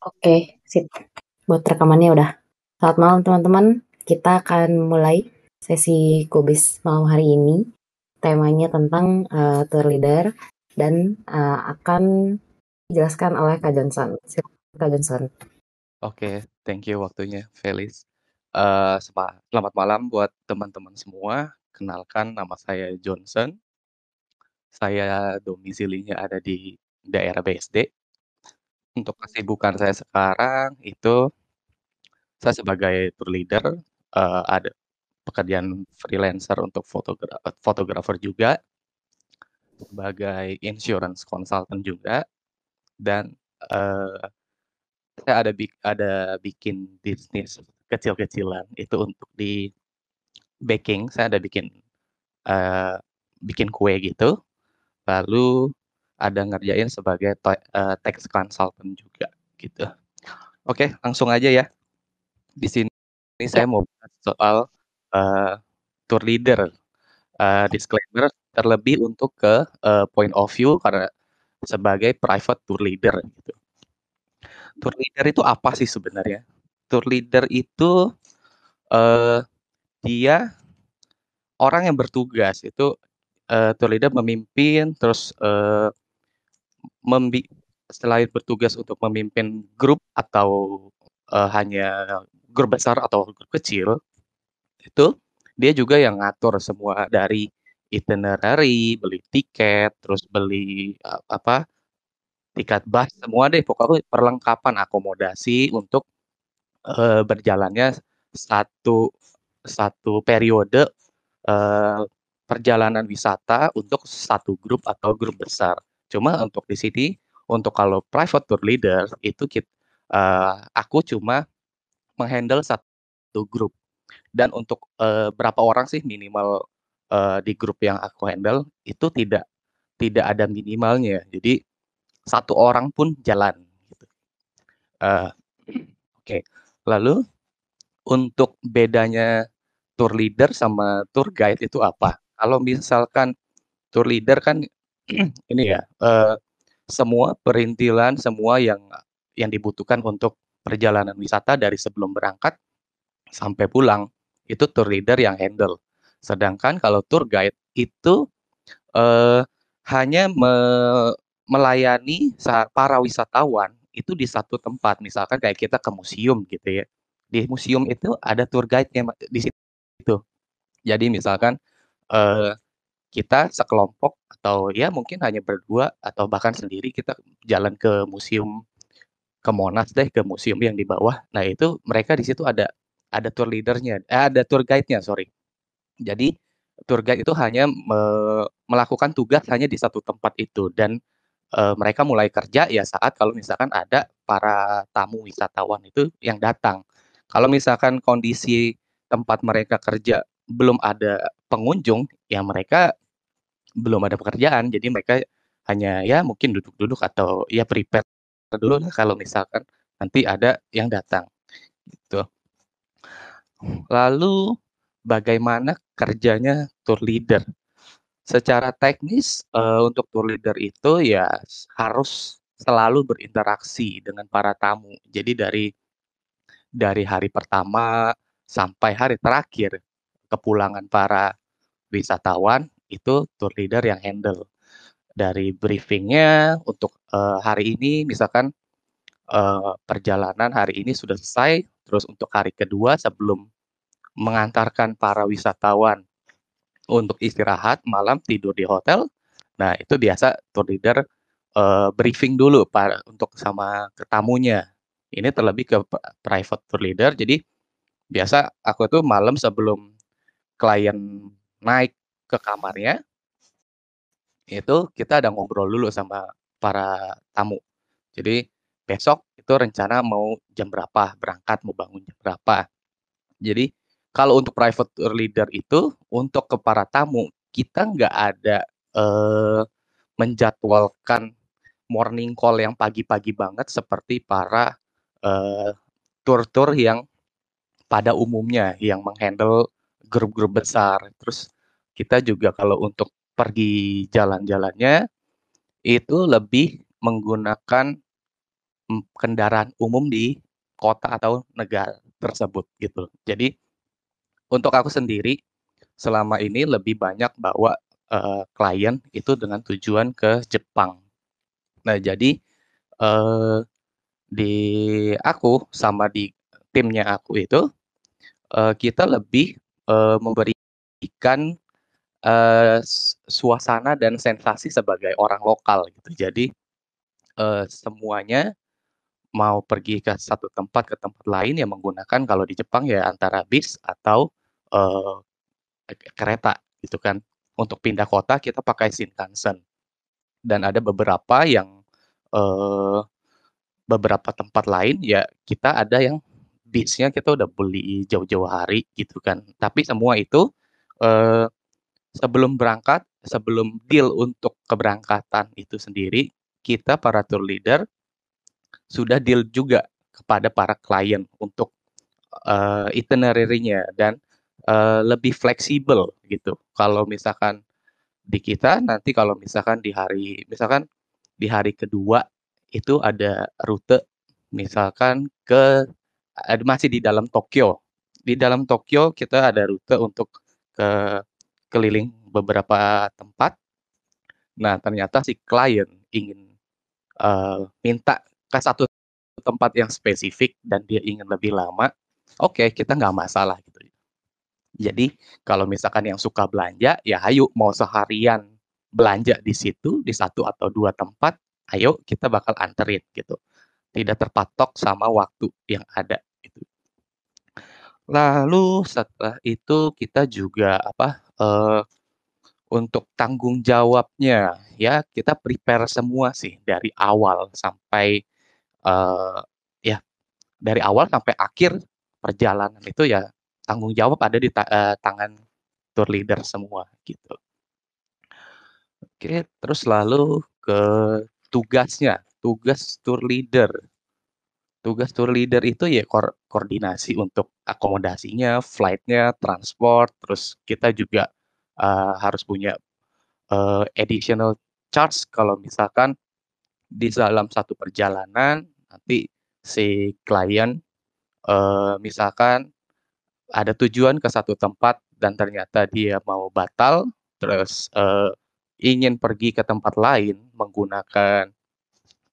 Oke, sip. Buat rekamannya udah. Selamat malam teman-teman. Kita akan mulai sesi Kubis malam hari ini. Temanya tentang uh, tour leader dan uh, akan dijelaskan oleh Kak Johnson. Silakan Kak Johnson. Oke, thank you waktunya, Felis. Uh, selamat malam buat teman-teman semua. Kenalkan nama saya Johnson. Saya domisilinya ada di daerah BSD, untuk kesibukan saya sekarang itu saya sebagai tour leader uh, ada pekerjaan freelancer untuk fotogra fotografer juga sebagai insurance consultant juga dan uh, saya ada bi ada bikin bisnis kecil-kecilan itu untuk di baking saya ada bikin uh, bikin kue gitu lalu ada ngerjain sebagai uh, tax consultant juga gitu. Oke, langsung aja ya. Di sini ini saya mau bahas soal uh, tour leader. Uh, disclaimer terlebih untuk ke uh, point of view karena sebagai private tour leader gitu. Tour leader itu apa sih sebenarnya? Tour leader itu uh, dia orang yang bertugas itu uh, tour leader memimpin terus uh, membi selain bertugas untuk memimpin grup atau uh, hanya grup besar atau grup kecil, itu dia juga yang ngatur semua dari itinerary, beli tiket, terus beli uh, apa tiket bus, semua deh pokoknya perlengkapan akomodasi untuk uh, berjalannya satu satu periode uh, perjalanan wisata untuk satu grup atau grup besar. Cuma untuk di sini, untuk kalau private tour leader itu kita, uh, aku cuma menghandle satu grup. Dan untuk uh, berapa orang sih minimal uh, di grup yang aku handle itu tidak tidak ada minimalnya. Jadi satu orang pun jalan. Gitu. Uh, Oke, okay. lalu untuk bedanya tour leader sama tour guide itu apa? Kalau misalkan tour leader kan ini ya uh, semua perintilan semua yang yang dibutuhkan untuk perjalanan wisata dari sebelum berangkat sampai pulang itu tour leader yang handle. Sedangkan kalau tour guide itu uh, hanya me melayani para wisatawan itu di satu tempat. Misalkan kayak kita ke museum gitu ya. Di museum itu ada tour guide-nya di situ. Jadi misalkan uh, kita sekelompok atau ya mungkin hanya berdua atau bahkan sendiri kita jalan ke museum ke Monas deh ke museum yang di bawah. Nah itu mereka di situ ada ada tour leadernya, eh, ada tour guide-nya sorry. Jadi tour guide itu hanya me melakukan tugas hanya di satu tempat itu dan e, mereka mulai kerja ya saat kalau misalkan ada para tamu wisatawan itu yang datang. Kalau misalkan kondisi tempat mereka kerja belum ada pengunjung, ya mereka belum ada pekerjaan, jadi mereka hanya ya mungkin duduk-duduk atau ya prepare dulu lah kalau misalkan nanti ada yang datang, gitu. Lalu bagaimana kerjanya tour leader? Secara teknis uh, untuk tour leader itu ya harus selalu berinteraksi dengan para tamu. Jadi dari dari hari pertama sampai hari terakhir kepulangan para wisatawan itu tour leader yang handle. Dari briefingnya untuk uh, hari ini misalkan uh, perjalanan hari ini sudah selesai terus untuk hari kedua sebelum mengantarkan para wisatawan untuk istirahat malam tidur di hotel nah itu biasa tour leader uh, briefing dulu para untuk sama ketamunya. Ini terlebih ke private tour leader jadi biasa aku tuh malam sebelum klien naik ke kamarnya, itu kita ada ngobrol dulu sama para tamu. Jadi besok itu rencana mau jam berapa berangkat, mau bangun jam berapa. Jadi kalau untuk private leader itu untuk ke para tamu kita nggak ada eh, menjadwalkan morning call yang pagi-pagi banget seperti para eh, tour-tour yang pada umumnya yang menghandle grup-grup besar. Terus kita juga kalau untuk pergi jalan-jalannya itu lebih menggunakan kendaraan umum di kota atau negara tersebut gitu. Jadi untuk aku sendiri selama ini lebih banyak bawa, eee, klien itu dengan tujuan ke Jepang. Nah jadi, eee, di aku sama di timnya aku itu, eee, kita lebih, eee, memberikan, eee, suasana dan sensasi sebagai orang lokal gitu. Jadi, eee, semuanya mau pergi ke satu tempat ke tempat lain ya menggunakan kalau di Jepang ya antara bis atau, eee, kereta gitu kan. Untuk pindah kota kita pakai Shinkansen. Dan ada beberapa yang, eee, beberapa tempat lain ya kita ada yang bisnya kita udah beli jauh-jauh hari gitu kan. Tapi semua itu, eee, sebelum berangkat, sebelum deal untuk keberangkatan itu sendiri, kita para tour leader sudah deal juga kepada para klien untuk, eee, itinerary-nya dan, eee, lebih fleksibel gitu. Kalau misalkan di kita nanti kalau misalkan di hari misalkan di hari kedua itu ada rute misalkan ke masih di dalam Tokyo. Di dalam Tokyo kita ada rute untuk ke keliling beberapa tempat. Nah, ternyata si klien ingin, eee, minta ke satu tempat yang spesifik dan dia ingin lebih lama, oke kita nggak masalah gitu. Jadi kalau misalkan yang suka belanja, ya hayu mau seharian belanja di situ, di satu atau dua tempat, ayo kita bakal anterin gitu. Tidak terpatok sama waktu yang ada. Lalu setelah itu kita juga apa, eee, untuk tanggung jawabnya ya kita prepare semua sih dari awal sampai, eee, ya dari awal sampai akhir perjalanan itu ya tanggung jawab ada di ta eee, tangan tour leader semua gitu. Oke, terus lalu ke tugasnya, tugas tour leader. Tugas tour leader itu ya kor koordinasi untuk akomodasinya, flight-nya, transport, terus kita juga, eee, harus punya, eee, additional charge. Kalau misalkan di dalam satu perjalanan nanti si klien, eee, misalkan ada tujuan ke satu tempat dan ternyata dia mau batal, terus, eee, ingin pergi ke tempat lain menggunakan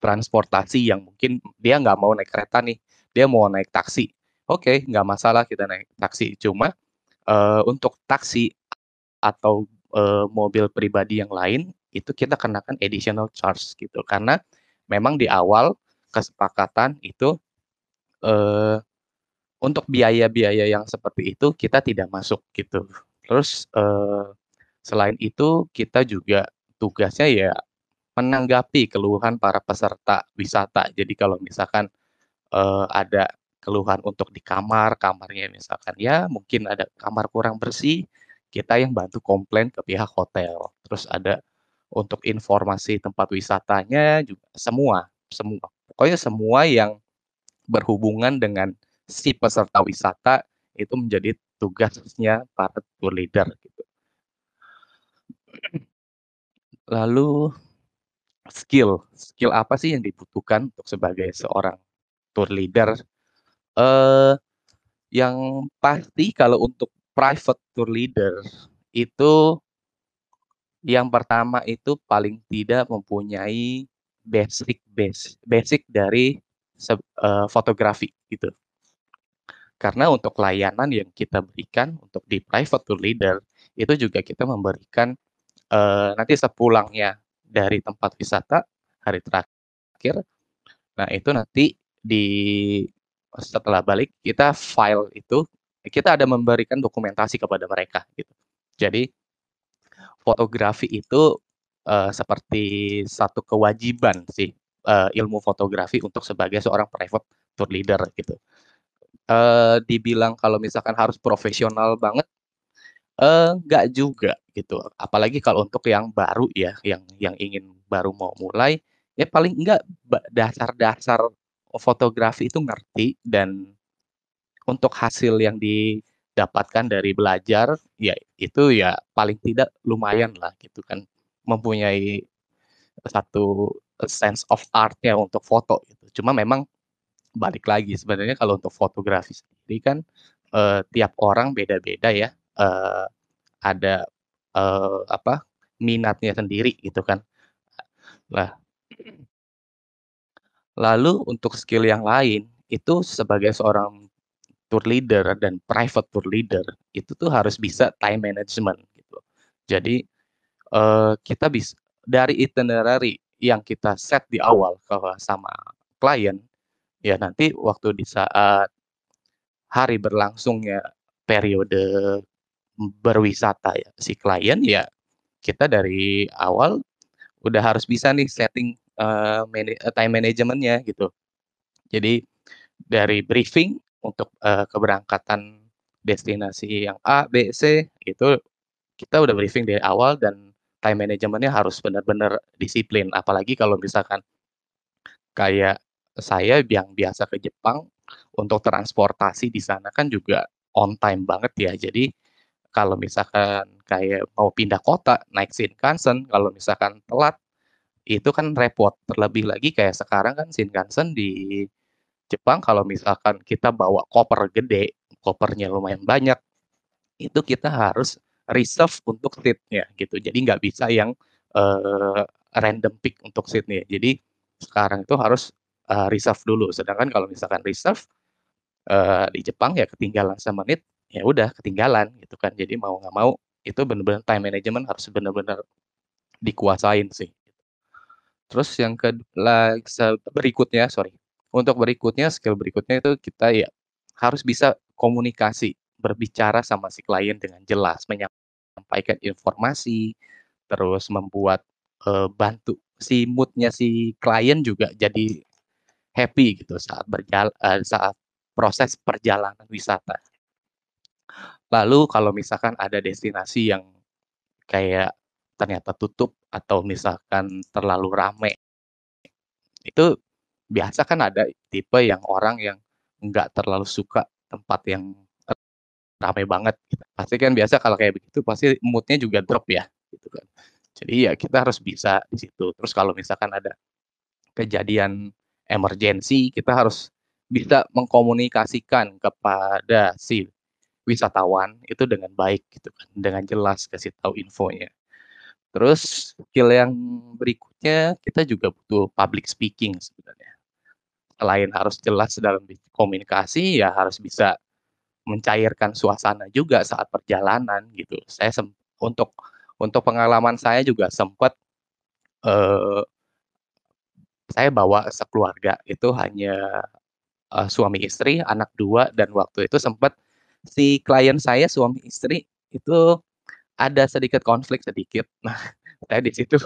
transportasi yang mungkin dia nggak mau naik kereta nih, dia mau naik taksi. Oke, nggak masalah kita naik taksi, cuma, eee, untuk taksi atau, eee, mobil pribadi yang lain, itu kita kenakan additional charge gitu. Karena memang di awal kesepakatan itu, eee, untuk biaya-biaya yang seperti itu kita tidak masuk gitu. Terus, eee, selain itu kita juga tugasnya ya menanggapi keluhan para peserta wisata. Jadi kalau misalkan, eee, ada keluhan untuk di kamar, kamarnya misalkan ya mungkin ada kamar kurang bersih, kita yang bantu komplain ke pihak hotel. Terus ada untuk informasi tempat wisatanya juga semua semua. Pokoknya semua yang berhubungan dengan si peserta wisata itu menjadi tugasnya para tour leader gitu. Lalu skill, skill apa sih yang dibutuhkan untuk sebagai seorang tour leader? Eee, yang pasti kalau untuk private tour leader itu yang pertama itu paling tidak mempunyai basic base basic dari eee, fotografi gitu. Karena untuk layanan yang kita berikan untuk di private tour leader, itu juga kita memberikan, eee, nanti sepulangnya dari tempat wisata, hari terakhir, nah itu nanti di setelah balik kita file itu, kita ada memberikan dokumentasi kepada mereka gitu. Jadi, fotografi itu, eee, seperti satu kewajiban sih, eee, ilmu fotografi untuk sebagai seorang private tour leader gitu. Eee, dibilang kalau misalkan harus profesional banget, nggak juga gitu. Apalagi kalau untuk yang baru ya, yang yang ingin baru mau mulai, ya paling enggak dasar-dasar fotografi itu ngerti dan untuk hasil yang didapatkan dari belajar, ya itu ya paling tidak lumayan lah gitu kan, mempunyai satu sense of art-nya untuk foto gitu. Cuma memang balik lagi sebenarnya kalau untuk fotografi sendiri kan uh, tiap orang beda-beda ya. Uh, ada uh, apa minatnya sendiri gitu kan. Lah lalu untuk skill yang lain itu sebagai seorang tour leader dan private tour leader itu tuh harus bisa time management gitu. Jadi uh, kita bisa dari itinerary yang kita set di awal kalau sama klien ya nanti waktu di saat hari berlangsungnya periode berwisata ya si klien ya kita dari awal udah harus bisa nih setting uh, time managementnya gitu. Jadi dari briefing untuk uh, keberangkatan destinasi yang A, B, C itu kita udah briefing dari awal dan time managementnya harus benar-benar disiplin. Apalagi kalau misalkan kayak saya yang biasa ke Jepang untuk transportasi di sana kan juga on time banget ya. Jadi kalau misalkan kayak mau pindah kota naik Shinkansen, kalau misalkan telat itu kan repot. Terlebih lagi kayak sekarang kan Shinkansen di Jepang kalau misalkan kita bawa koper gede, kopernya lumayan banyak, itu kita harus reserve untuk seatnya gitu. Jadi nggak bisa yang uh, random pick untuk seatnya. Jadi sekarang itu harus uh, reserve dulu. Sedangkan kalau misalkan reserve uh, di Jepang ya ketinggalan semenit ya udah ketinggalan gitu kan. Jadi mau nggak mau itu benar-benar time management harus benar-benar dikuasain sih. Terus yang ke berikutnya, sorry, untuk berikutnya skill berikutnya itu kita ya harus bisa komunikasi, berbicara sama si klien dengan jelas, menyampaikan informasi, terus membuat uh, bantu si moodnya si klien juga jadi happy gitu saat berjalan uh, saat proses perjalanan wisata. Lalu kalau misalkan ada destinasi yang kayak ternyata tutup atau misalkan terlalu rame, itu biasa kan ada tipe yang orang yang nggak terlalu suka tempat yang rame banget gitu. Pasti kan biasa kalau kayak begitu pasti moodnya juga drop ya gitu kan. Jadi ya kita harus bisa di situ. Terus kalau misalkan ada kejadian emergensi, kita harus bisa mengkomunikasikan kepada si wisatawan itu dengan baik gitu kan, dengan jelas kasih tahu infonya. Terus skill yang berikutnya kita juga butuh public speaking sebenarnya. Selain harus jelas dalam komunikasi, ya harus bisa mencairkan suasana juga saat perjalanan gitu. Saya untuk untuk pengalaman saya juga sempat uh, saya bawa sekeluarga itu hanya uh, suami istri, anak dua dan waktu itu sempat si klien saya suami istri itu ada sedikit konflik sedikit. Nah, saya di situ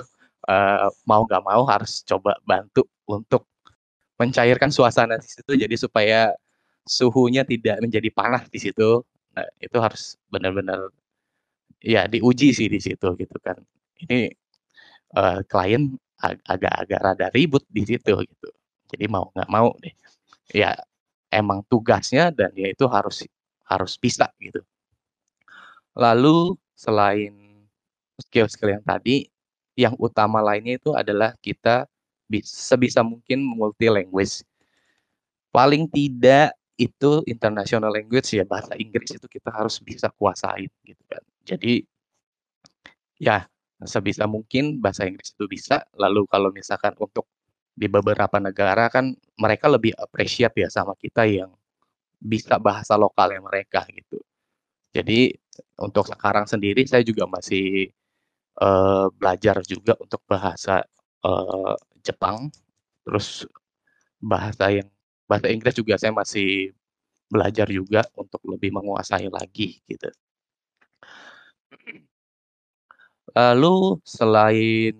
uh, mau nggak mau harus coba bantu untuk mencairkan suasana di situ jadi supaya suhunya tidak menjadi panas di situ. Nah, itu harus benar-benar ya diuji sih di situ gitu kan. Ini uh, klien agak-agak rada ribut di situ gitu. Jadi mau nggak mau deh. Ya emang tugasnya dan ya itu harus harus bisa gitu. Lalu selain skill-skill yang tadi, yang utama lainnya itu adalah kita sebisa mungkin multi language. Paling tidak itu international language ya bahasa Inggris itu kita harus bisa kuasain gitu kan. Jadi ya sebisa mungkin bahasa Inggris itu bisa. Lalu kalau misalkan untuk di beberapa negara kan mereka lebih appreciate ya sama kita yang bisa bahasa lokalnya mereka gitu. Jadi untuk sekarang sendiri saya juga masih uh, belajar juga untuk bahasa uh, Jepang, terus bahasa yang bahasa Inggris juga saya masih belajar juga untuk lebih menguasai lagi gitu. Lalu selain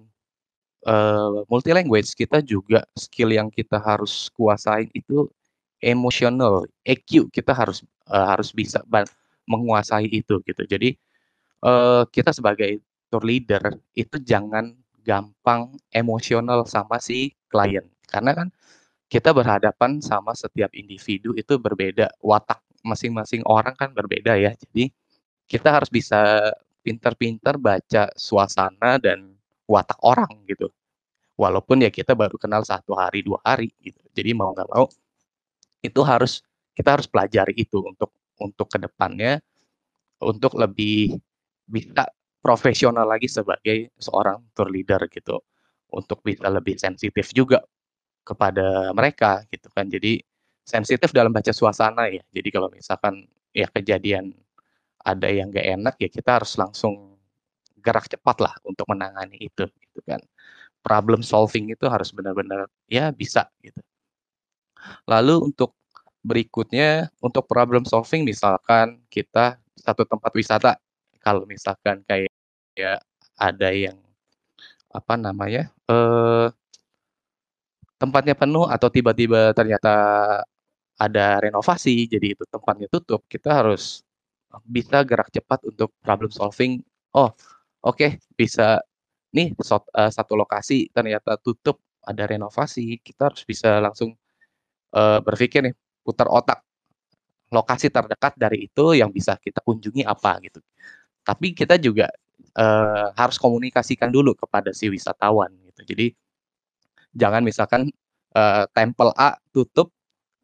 uh, multi language kita juga skill yang kita harus kuasain itu emosional, EQ kita harus uh, harus bisa menguasai itu gitu. Jadi uh, kita sebagai tour leader itu jangan gampang emosional sama si klien karena kan kita berhadapan sama setiap individu itu berbeda watak masing-masing orang kan berbeda ya jadi kita harus bisa pintar-pintar baca suasana dan watak orang gitu walaupun ya kita baru kenal satu hari dua hari gitu. Jadi mau nggak mau itu harus kita harus pelajari itu untuk untuk ke depannya untuk lebih bisa profesional lagi sebagai seorang tour leader gitu untuk bisa lebih sensitif juga kepada mereka gitu kan. Jadi sensitif dalam baca suasana ya. Jadi kalau misalkan ya kejadian ada yang gak enak ya kita harus langsung gerak cepat lah untuk menangani itu gitu kan. Problem solving itu harus benar-benar ya bisa gitu lalu untuk berikutnya untuk problem solving misalkan kita satu tempat wisata. Kalau misalkan kayak ya ada yang apa namanya eh tempatnya penuh atau tiba-tiba ternyata ada renovasi jadi itu tempatnya tutup kita harus bisa gerak cepat untuk problem solving. Oh oke okay, bisa nih uh, satu lokasi ternyata tutup ada renovasi kita harus bisa langsung uh, berpikir nih putar otak lokasi terdekat dari itu yang bisa kita kunjungi apa gitu. Tapi kita juga uh, harus komunikasikan dulu kepada si wisatawan gitu. Jadi jangan misalkan uh, tempel A tutup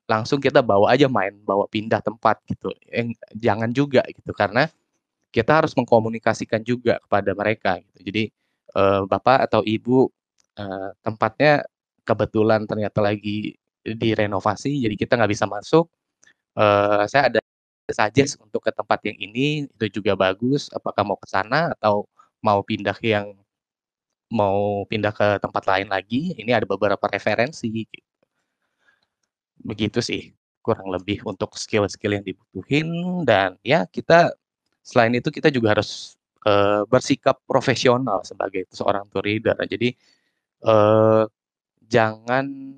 langsung kita bawa aja main, bawa pindah tempat gitu. Yang jangan juga gitu karena kita harus mengkomunikasikan juga kepada mereka gitu. Jadi uh, Bapak atau Ibu uh, tempatnya kebetulan ternyata lagi direnovasi jadi kita nggak bisa masuk uh, saya ada suggest untuk ke tempat yang ini itu juga bagus apakah mau ke sana atau mau pindah yang mau pindah ke tempat lain lagi ini ada beberapa referensi gitu. begitu sih kurang lebih untuk skill-skill yang dibutuhin dan ya kita selain itu kita juga harus uh, bersikap profesional sebagai seorang tour leader jadi uh, jangan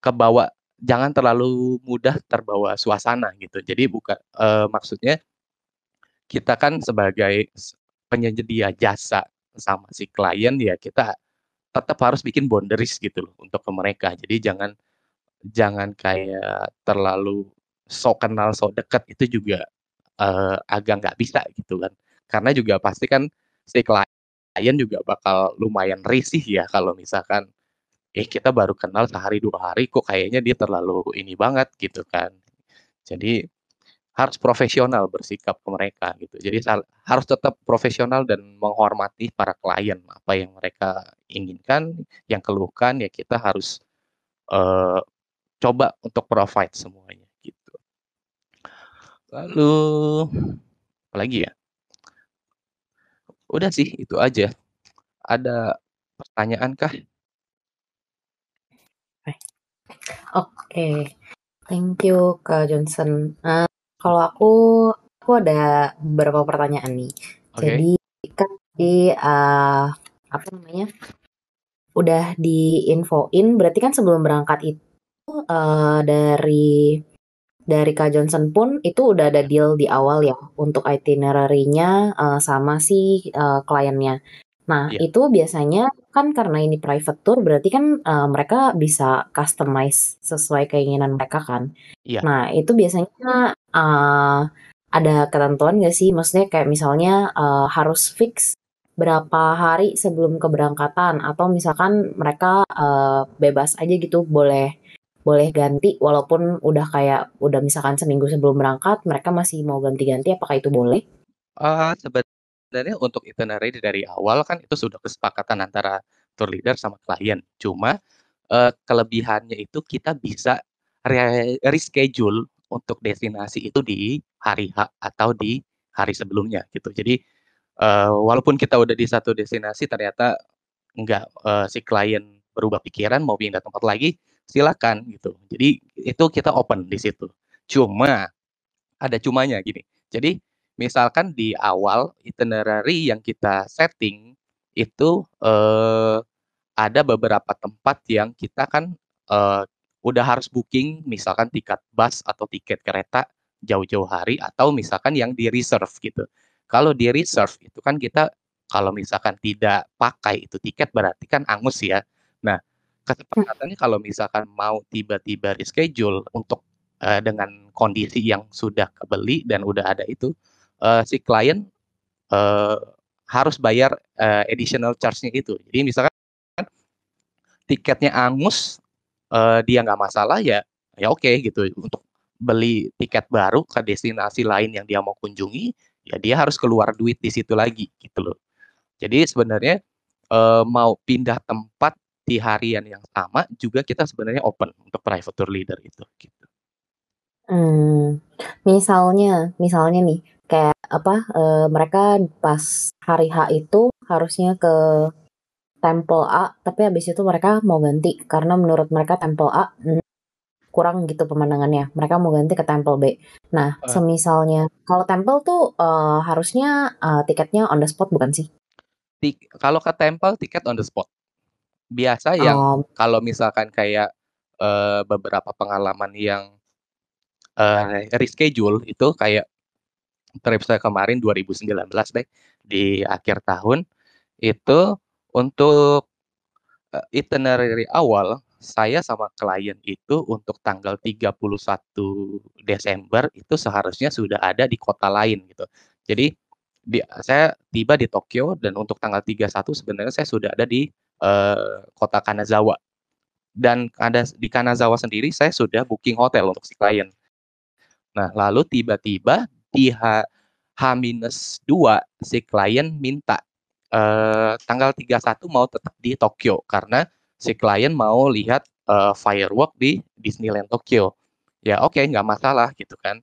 kebawa jangan terlalu mudah terbawa suasana gitu. Jadi bukan uh, maksudnya kita kan sebagai penyedia jasa sama si klien ya kita tetap harus bikin boundaries gitu loh untuk ke mereka. Jadi jangan jangan kayak terlalu so kenal so dekat itu juga uh, agak nggak bisa gitu kan. Karena juga pasti kan si klien juga bakal lumayan risih ya kalau misalkan eh kita baru kenal sehari dua hari kok kayaknya dia terlalu ini banget gitu kan. Jadi harus profesional bersikap ke mereka gitu. Jadi harus tetap profesional dan menghormati para klien apa yang mereka inginkan, yang keluhkan ya kita harus uh, coba untuk provide semuanya gitu. Lalu apa lagi ya? Udah sih itu aja. Ada pertanyaan kah? Oke, thank you Kak Johnson. Uh, kalau aku aku ada beberapa pertanyaan nih. Oke. Jadi kan di uh, apa namanya? Udah diinfoin berarti kan sebelum berangkat itu uh, dari dari Kak Johnson pun itu udah ada deal di awal ya untuk itinerary-nya uh, sama si uh, kliennya. Nah, yeah. itu biasanya kan karena ini private tour berarti kan uh, mereka bisa customize sesuai keinginan mereka kan. Yeah. Nah, itu biasanya uh, ada ketentuan gak sih? Maksudnya kayak misalnya uh, harus fix berapa hari sebelum keberangkatan atau misalkan mereka uh, bebas aja gitu boleh boleh ganti walaupun udah kayak udah misalkan seminggu sebelum berangkat mereka masih mau ganti-ganti apakah itu boleh? Uh, sebenarnya untuk itinerary dari awal kan itu sudah kesepakatan antara tour leader sama klien. Cuma uh, kelebihannya itu kita bisa re reschedule untuk destinasi itu di hari H atau di hari sebelumnya gitu. Jadi uh, walaupun kita udah di satu destinasi ternyata enggak uh, si klien berubah pikiran mau pindah tempat lagi, silakan gitu. Jadi itu kita open di situ. Cuma ada cumanya gini. Jadi misalkan di awal itinerary yang kita setting itu eh, ada beberapa tempat yang kita kan eh, udah harus booking misalkan tiket bus atau tiket kereta jauh-jauh hari atau misalkan yang di reserve gitu. Kalau di reserve itu kan kita kalau misalkan tidak pakai itu tiket berarti kan angus ya. Nah, kesepakatannya kalau misalkan mau tiba-tiba reschedule untuk uh, dengan kondisi yang sudah kebeli dan udah ada itu uh, si klien uh, harus bayar uh, additional charge-nya itu. Jadi misalkan tiketnya angus, uh, dia nggak masalah ya ya oke okay, gitu untuk beli tiket baru ke destinasi lain yang dia mau kunjungi, ya dia harus keluar duit di situ lagi gitu loh. Jadi sebenarnya uh, mau pindah tempat di harian yang sama juga kita sebenarnya open untuk private tour leader itu gitu. Hmm, misalnya misalnya nih kayak apa, uh, mereka pas hari H itu harusnya ke Temple A, tapi habis itu mereka mau ganti karena menurut mereka Temple A, hmm, kurang gitu pemandangannya, mereka mau ganti ke Temple B. Nah, uh. semisalnya kalau Temple tuh, uh, harusnya, uh, tiketnya on the spot bukan sih? Tik kalau ke Temple tiket on the spot. Biasa yang oh. kalau misalkan kayak, uh, beberapa pengalaman yang uh, reschedule itu kayak trip saya kemarin 2019 deh, di akhir tahun, itu untuk, uh, itinerary awal, saya sama klien itu untuk tanggal 31 Desember itu seharusnya sudah ada di kota lain gitu. Jadi di saya tiba di Tokyo dan untuk tanggal 31 sebenarnya saya sudah ada di, uh, kota Kanazawa. Dan ada di Kanazawa sendiri saya sudah booking hotel untuk si klien. Nah, lalu tiba-tiba di H H-2 si klien minta, uh, tanggal 31 mau tetap di Tokyo karena si klien mau lihat, uh, firework di Disneyland Tokyo. Ya oke, okay, nggak masalah gitu kan.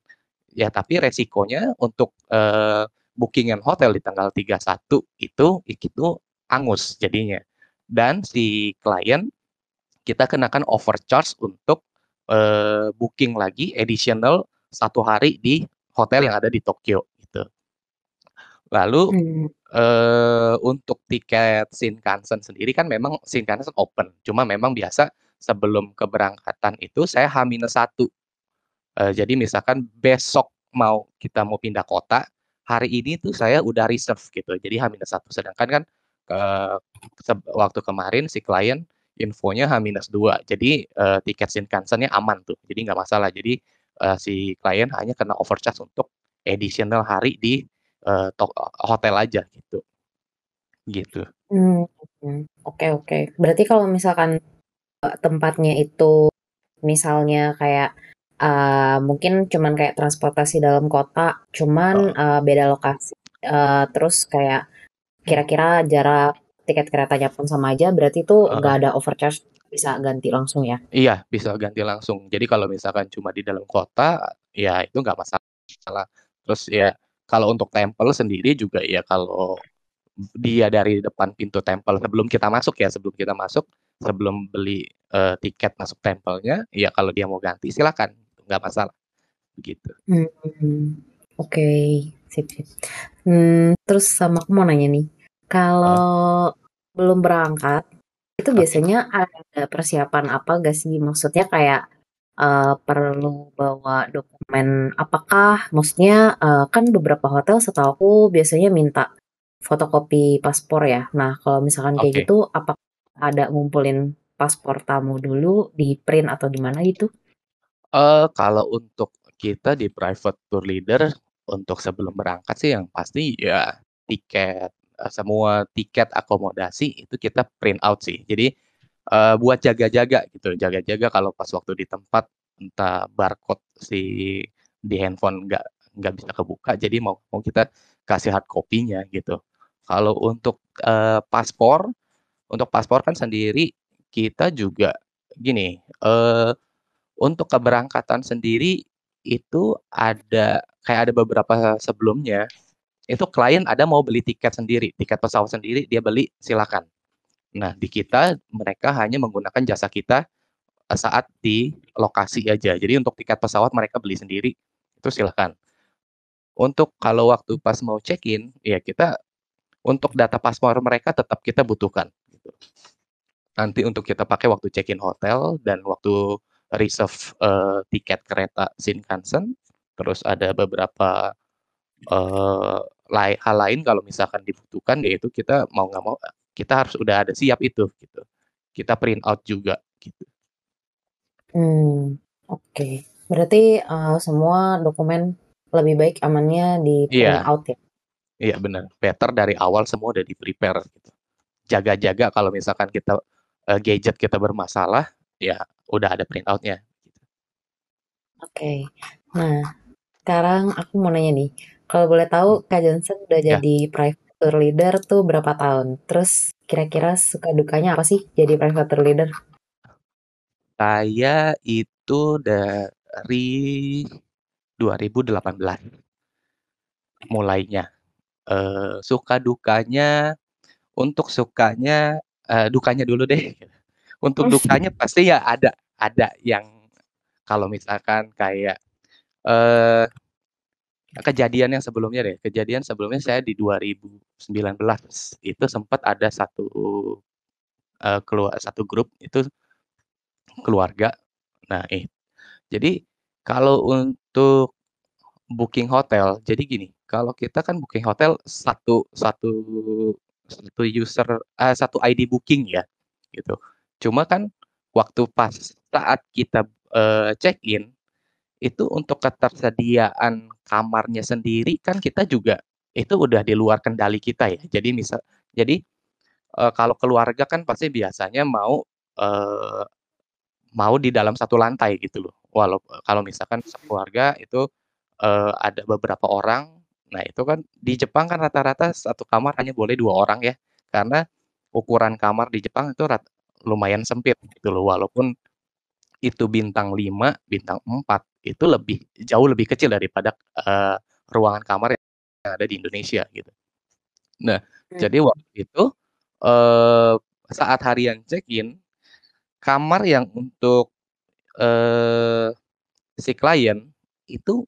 Ya tapi resikonya untuk, uh, booking hotel di tanggal 31 itu itu angus jadinya. Dan si klien kita kenakan overcharge untuk, uh, booking lagi additional satu hari di hotel yang ada di Tokyo gitu. Lalu hmm. uh, untuk tiket Shinkansen sendiri kan memang Shinkansen open, cuma memang biasa sebelum keberangkatan itu saya H-1. Uh, jadi misalkan besok mau kita mau pindah kota, hari ini tuh saya udah reserve gitu. Jadi H-1 sedangkan kan uh, waktu kemarin si klien infonya H-2. Jadi uh, tiket Shinkansennya aman tuh. Jadi nggak masalah. Jadi uh, si klien hanya kena overcharge untuk additional hari di uh, hotel aja gitu. Gitu. Hmm, oke oke. Berarti kalau misalkan tempatnya itu misalnya kayak uh, mungkin cuman kayak transportasi dalam kota, cuman uh, beda lokasi, uh, terus kayak kira-kira jarak tiket keretanya pun sama aja, berarti itu nggak uh. ada overcharge bisa ganti langsung ya? Iya, bisa ganti langsung. Jadi kalau misalkan cuma di dalam kota, ya itu nggak masalah. Terus ya kalau untuk tempel sendiri juga ya kalau dia dari depan pintu tempel sebelum kita masuk ya, sebelum kita masuk, sebelum beli uh, tiket masuk tempelnya, ya kalau dia mau ganti silakan, nggak masalah. Begitu. Hmm, oke, okay. sip sip. Hmm, terus sama aku mau nanya nih, kalau uh. belum berangkat itu biasanya ada persiapan apa gak sih? Maksudnya kayak, uh, perlu bawa dokumen apakah maksudnya, uh, kan beberapa hotel setahu aku biasanya minta fotokopi paspor ya. Nah, kalau misalkan kayak gitu apa ada ngumpulin paspor tamu dulu, di-print atau gimana gitu? Uh, kalau untuk kita di private tour leader, untuk sebelum berangkat sih yang pasti ya tiket uh, semua tiket akomodasi itu kita print out sih. Jadi uh, buat jaga-jaga gitu, jaga-jaga kalau pas waktu di tempat entah barcode si di handphone nggak nggak bisa kebuka, jadi mau mau kita kasih hard copy-nya gitu. Kalau untuk uh, paspor, untuk paspor kan sendiri kita juga gini, uh, untuk keberangkatan sendiri itu ada kayak ada beberapa sebelumnya itu klien ada mau beli tiket sendiri, tiket pesawat sendiri dia beli silakan. Nah, di kita mereka hanya menggunakan jasa kita eh, saat di lokasi aja. Jadi untuk tiket pesawat mereka beli sendiri itu silakan. Untuk kalau waktu pas mau check-in, ya kita untuk data paspor mereka tetap kita butuhkan. Gitu. Nanti untuk kita pakai waktu check-in hotel dan waktu reserve uh, tiket kereta Shinkansen, terus ada beberapa uh, lai hal lain kalau misalkan dibutuhkan yaitu kita mau nggak mau kita harus udah ada siap itu gitu. Kita print out juga gitu. Hmm, oke. Berarti, uh, semua dokumen lebih baik amannya di print Iya. out ya? Iya benar, better dari awal semua udah di-prepare gitu. Jaga-jaga kalau misalkan kita, uh, gadget kita bermasalah, ya udah ada printoutnya. Oke. Nah, sekarang aku mau nanya nih, kalau boleh tahu Kak Johnson udah Ya. jadi private tour leader tuh berapa tahun? Terus kira-kira suka dukanya apa sih jadi private tour leader? Saya itu dari 2018 mulainya. Uh, suka dukanya, untuk sukanya, uh, dukanya dulu deh. Untuk dukanya pasti ya ada, ada yang kalau misalkan kayak uh, kejadian yang sebelumnya deh, kejadian sebelumnya saya di 2019 itu sempat ada satu uh, keluar satu grup itu keluarga. Nah, eh jadi kalau untuk booking hotel, jadi gini, kalau kita kan booking hotel satu satu satu user eh, satu ID booking ya, gitu. Cuma kan waktu pas saat kita uh, check in itu untuk ketersediaan kamarnya sendiri kan kita juga itu udah di luar kendali kita ya. Jadi misal jadi uh, kalau keluarga kan pasti biasanya mau uh, mau di dalam satu lantai gitu loh. Walau kalau misalkan keluarga itu uh, ada beberapa orang, nah itu kan di Jepang kan rata-rata satu kamar hanya boleh dua orang ya, karena ukuran kamar di Jepang itu rat, lumayan sempit gitu loh. Walaupun itu bintang 5, bintang 4 itu lebih jauh lebih kecil daripada uh, ruangan kamar yang ada di Indonesia gitu. Nah, hmm. jadi waktu itu uh, saat harian check-in kamar yang untuk uh, si klien itu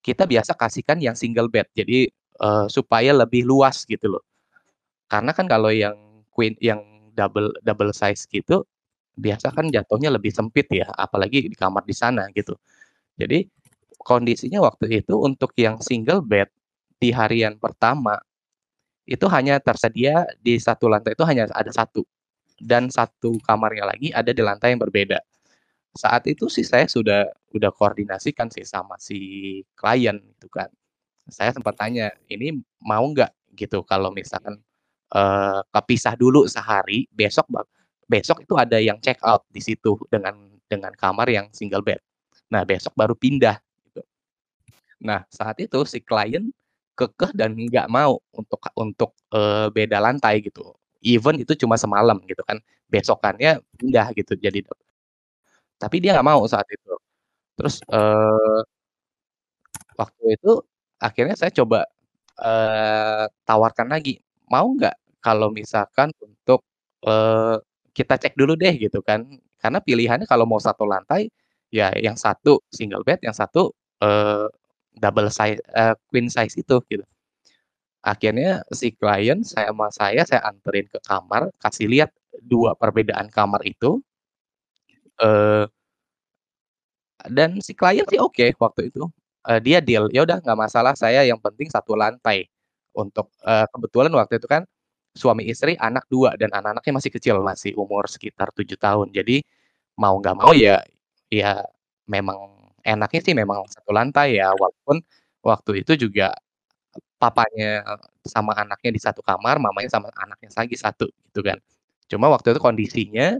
kita biasa kasihkan yang single bed. Jadi uh, supaya lebih luas gitu loh. Karena kan kalau yang queen yang double double size gitu biasa kan jatuhnya lebih sempit ya, apalagi di kamar di sana gitu. Jadi kondisinya waktu itu untuk yang single bed di harian pertama itu hanya tersedia di satu lantai itu hanya ada satu dan satu kamarnya lagi ada di lantai yang berbeda. Saat itu sih saya sudah udah koordinasikan sih sama si klien gitu kan. Saya sempat tanya, ini mau nggak gitu kalau misalkan uh, kepisah dulu sehari, besok besok itu ada yang check out di situ dengan dengan kamar yang single bed. Nah, besok baru pindah gitu. Nah, saat itu si klien kekeh dan nggak mau untuk untuk uh, beda lantai gitu. Even itu cuma semalam gitu kan. Besokannya pindah gitu jadi tapi dia nggak mau saat itu. Terus uh, waktu itu akhirnya saya coba uh, tawarkan lagi, mau nggak kalau misalkan untuk uh, kita cek dulu deh gitu kan. Karena pilihannya kalau mau satu lantai ya yang satu single bed, yang satu uh, double size uh, queen size itu gitu. Akhirnya si klien saya sama saya saya anterin ke kamar, kasih lihat dua perbedaan kamar itu. Uh, dan si klien sih oke waktu itu. Uh, dia deal, ya udah nggak masalah saya yang penting satu lantai. Untuk uh, kebetulan waktu itu kan suami istri, anak dua dan anak-anaknya masih kecil, masih umur sekitar tujuh tahun. Jadi mau nggak mau ya ya memang enaknya sih memang satu lantai ya, walaupun waktu itu juga papanya sama anaknya di satu kamar, mamanya sama anaknya lagi satu gitu kan. Cuma waktu itu kondisinya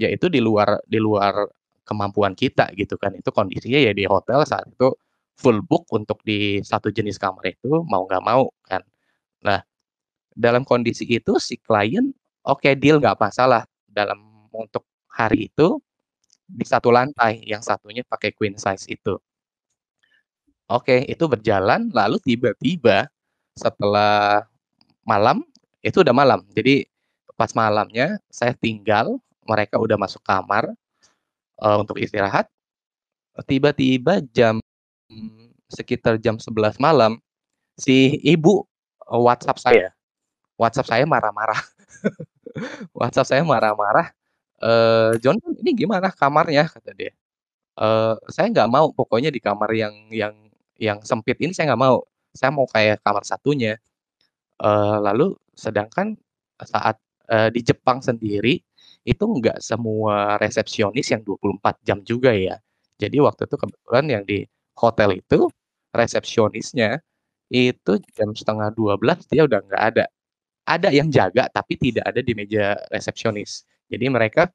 ya itu di luar di luar kemampuan kita gitu kan. Itu kondisinya ya di hotel saat itu full book untuk di satu jenis kamar itu mau nggak mau kan. Nah, dalam kondisi itu si klien oke okay, deal nggak masalah dalam untuk hari itu di satu lantai, yang satunya pakai queen size itu. Oke, itu berjalan, lalu tiba-tiba setelah malam, itu udah malam. Jadi pas malamnya saya tinggal, mereka udah masuk kamar uh, untuk istirahat. Tiba-tiba jam sekitar jam 11 malam, si ibu WhatsApp saya. WhatsApp saya marah-marah. WhatsApp saya marah-marah uh, John ini gimana kamarnya kata dia. Uh, saya nggak mau pokoknya di kamar yang yang yang sempit ini saya nggak mau. Saya mau kayak kamar satunya. Uh, lalu sedangkan saat uh, di Jepang sendiri itu nggak semua resepsionis yang 24 jam juga ya. Jadi waktu itu kebetulan yang di hotel itu resepsionisnya itu jam setengah 12 dia udah nggak ada. Ada yang jaga tapi tidak ada di meja resepsionis. Jadi mereka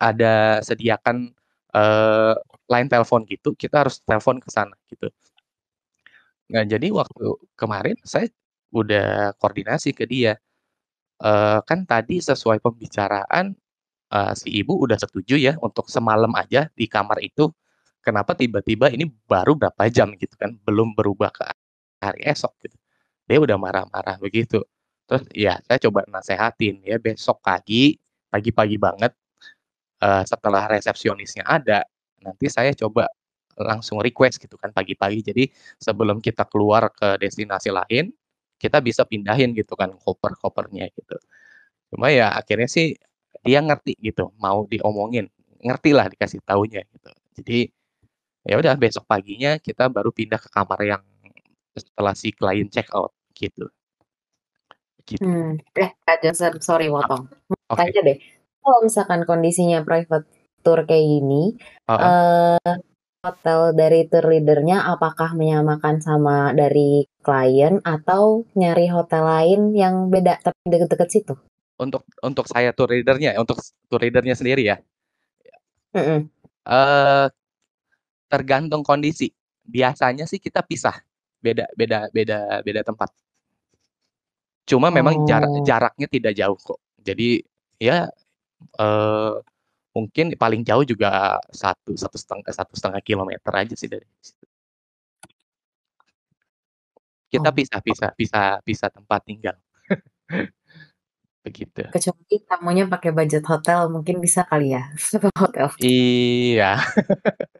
ada sediakan, eee, line telepon gitu, kita harus telepon ke sana gitu. Nah, jadi waktu kemarin saya udah koordinasi ke dia, eee, kan tadi sesuai pembicaraan, eee, si ibu udah setuju ya untuk semalam aja di kamar itu, kenapa tiba-tiba ini baru berapa jam gitu kan, belum berubah ke hari esok gitu. Dia udah marah-marah begitu. Terus ya saya coba nasehatin, ya besok pagi, pagi-pagi banget, eee, setelah resepsionisnya ada, nanti saya coba langsung request gitu kan pagi-pagi. Jadi sebelum kita keluar ke destinasi lain, kita bisa pindahin gitu kan koper-kopernya gitu. Cuma ya akhirnya sih dia ngerti gitu, mau diomongin, ngertilah dikasih tahunya gitu. Jadi ya udah besok paginya kita baru pindah ke kamar yang setelah si klien check out gitu. Gitu. Hmm, eh Kak Johnson, sorry potong. Mau Oke. tanya deh, kalau misalkan kondisinya private tour kayak gini, Heeh. eee, hotel dari tour leader-nya apakah menyamakan sama dari klien atau nyari hotel lain yang beda tapi deket-deket situ? Untuk untuk saya tour leader-nya, untuk tour leader-nya sendiri ya? Eee, tergantung kondisi. Biasanya sih kita pisah, beda beda beda beda tempat. Cuma memang jara Oh. jaraknya tidak jauh kok. Jadi ya, eee, mungkin paling jauh juga 1, 1 seteng 1,5 kilometer aja sih dari situ. Kita Oh, pisah pisah pisah pisah tempat tinggal. Begitu. Kecuali tamunya pakai budget hotel mungkin bisa kali ya, satu hotel. Iya.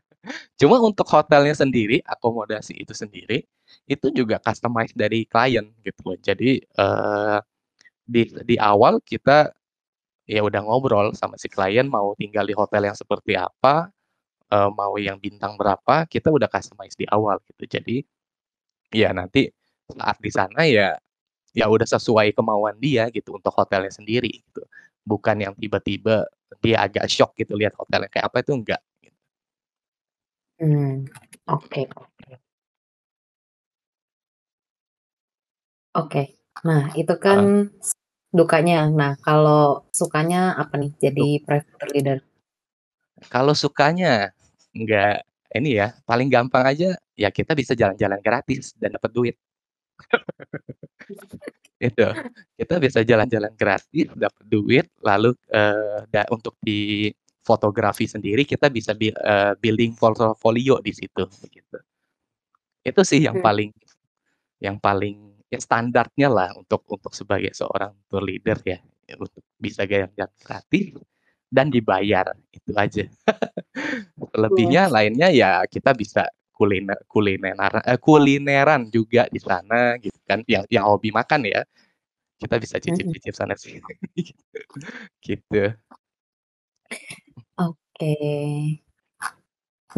Cuma untuk hotelnya sendiri, akomodasi itu sendiri, itu juga customize dari klien gitu loh. Jadi, eee, di di awal kita ya udah ngobrol sama si klien mau tinggal di hotel yang seperti apa, eee, mau yang bintang berapa, kita udah customize di awal gitu. Jadi, ya nanti saat di sana ya, ya udah sesuai kemauan dia gitu untuk hotelnya sendiri gitu. Bukan yang tiba-tiba dia agak syok gitu lihat hotelnya kayak apa, itu enggak. Mmm, oke oke. Oke. Nah, itu kan Heeh. dukanya. Nah, kalau sukanya apa nih jadi Duk private leader? Kalau sukanya, nggak ini ya, paling gampang aja ya kita bisa jalan-jalan gratis dan dapat duit. Itu, kita bisa jalan-jalan gratis, dapat duit, lalu, eee, da untuk di fotografi sendiri kita bisa bi eee, building portofolio di situ, begitu. Itu sih yang Mmm. paling yang paling ya standarnya lah untuk untuk sebagai seorang tour leader ya, untuk bisa jalan-jalan gratis dan dibayar, itu aja. Selebihnya Puas. lainnya ya kita bisa kuliner kulinenar eee, kulineran juga di sana gitu kan, yang yang hobi makan ya, kita bisa Mhm. cicip-cicip sana sini, gitu. Oke.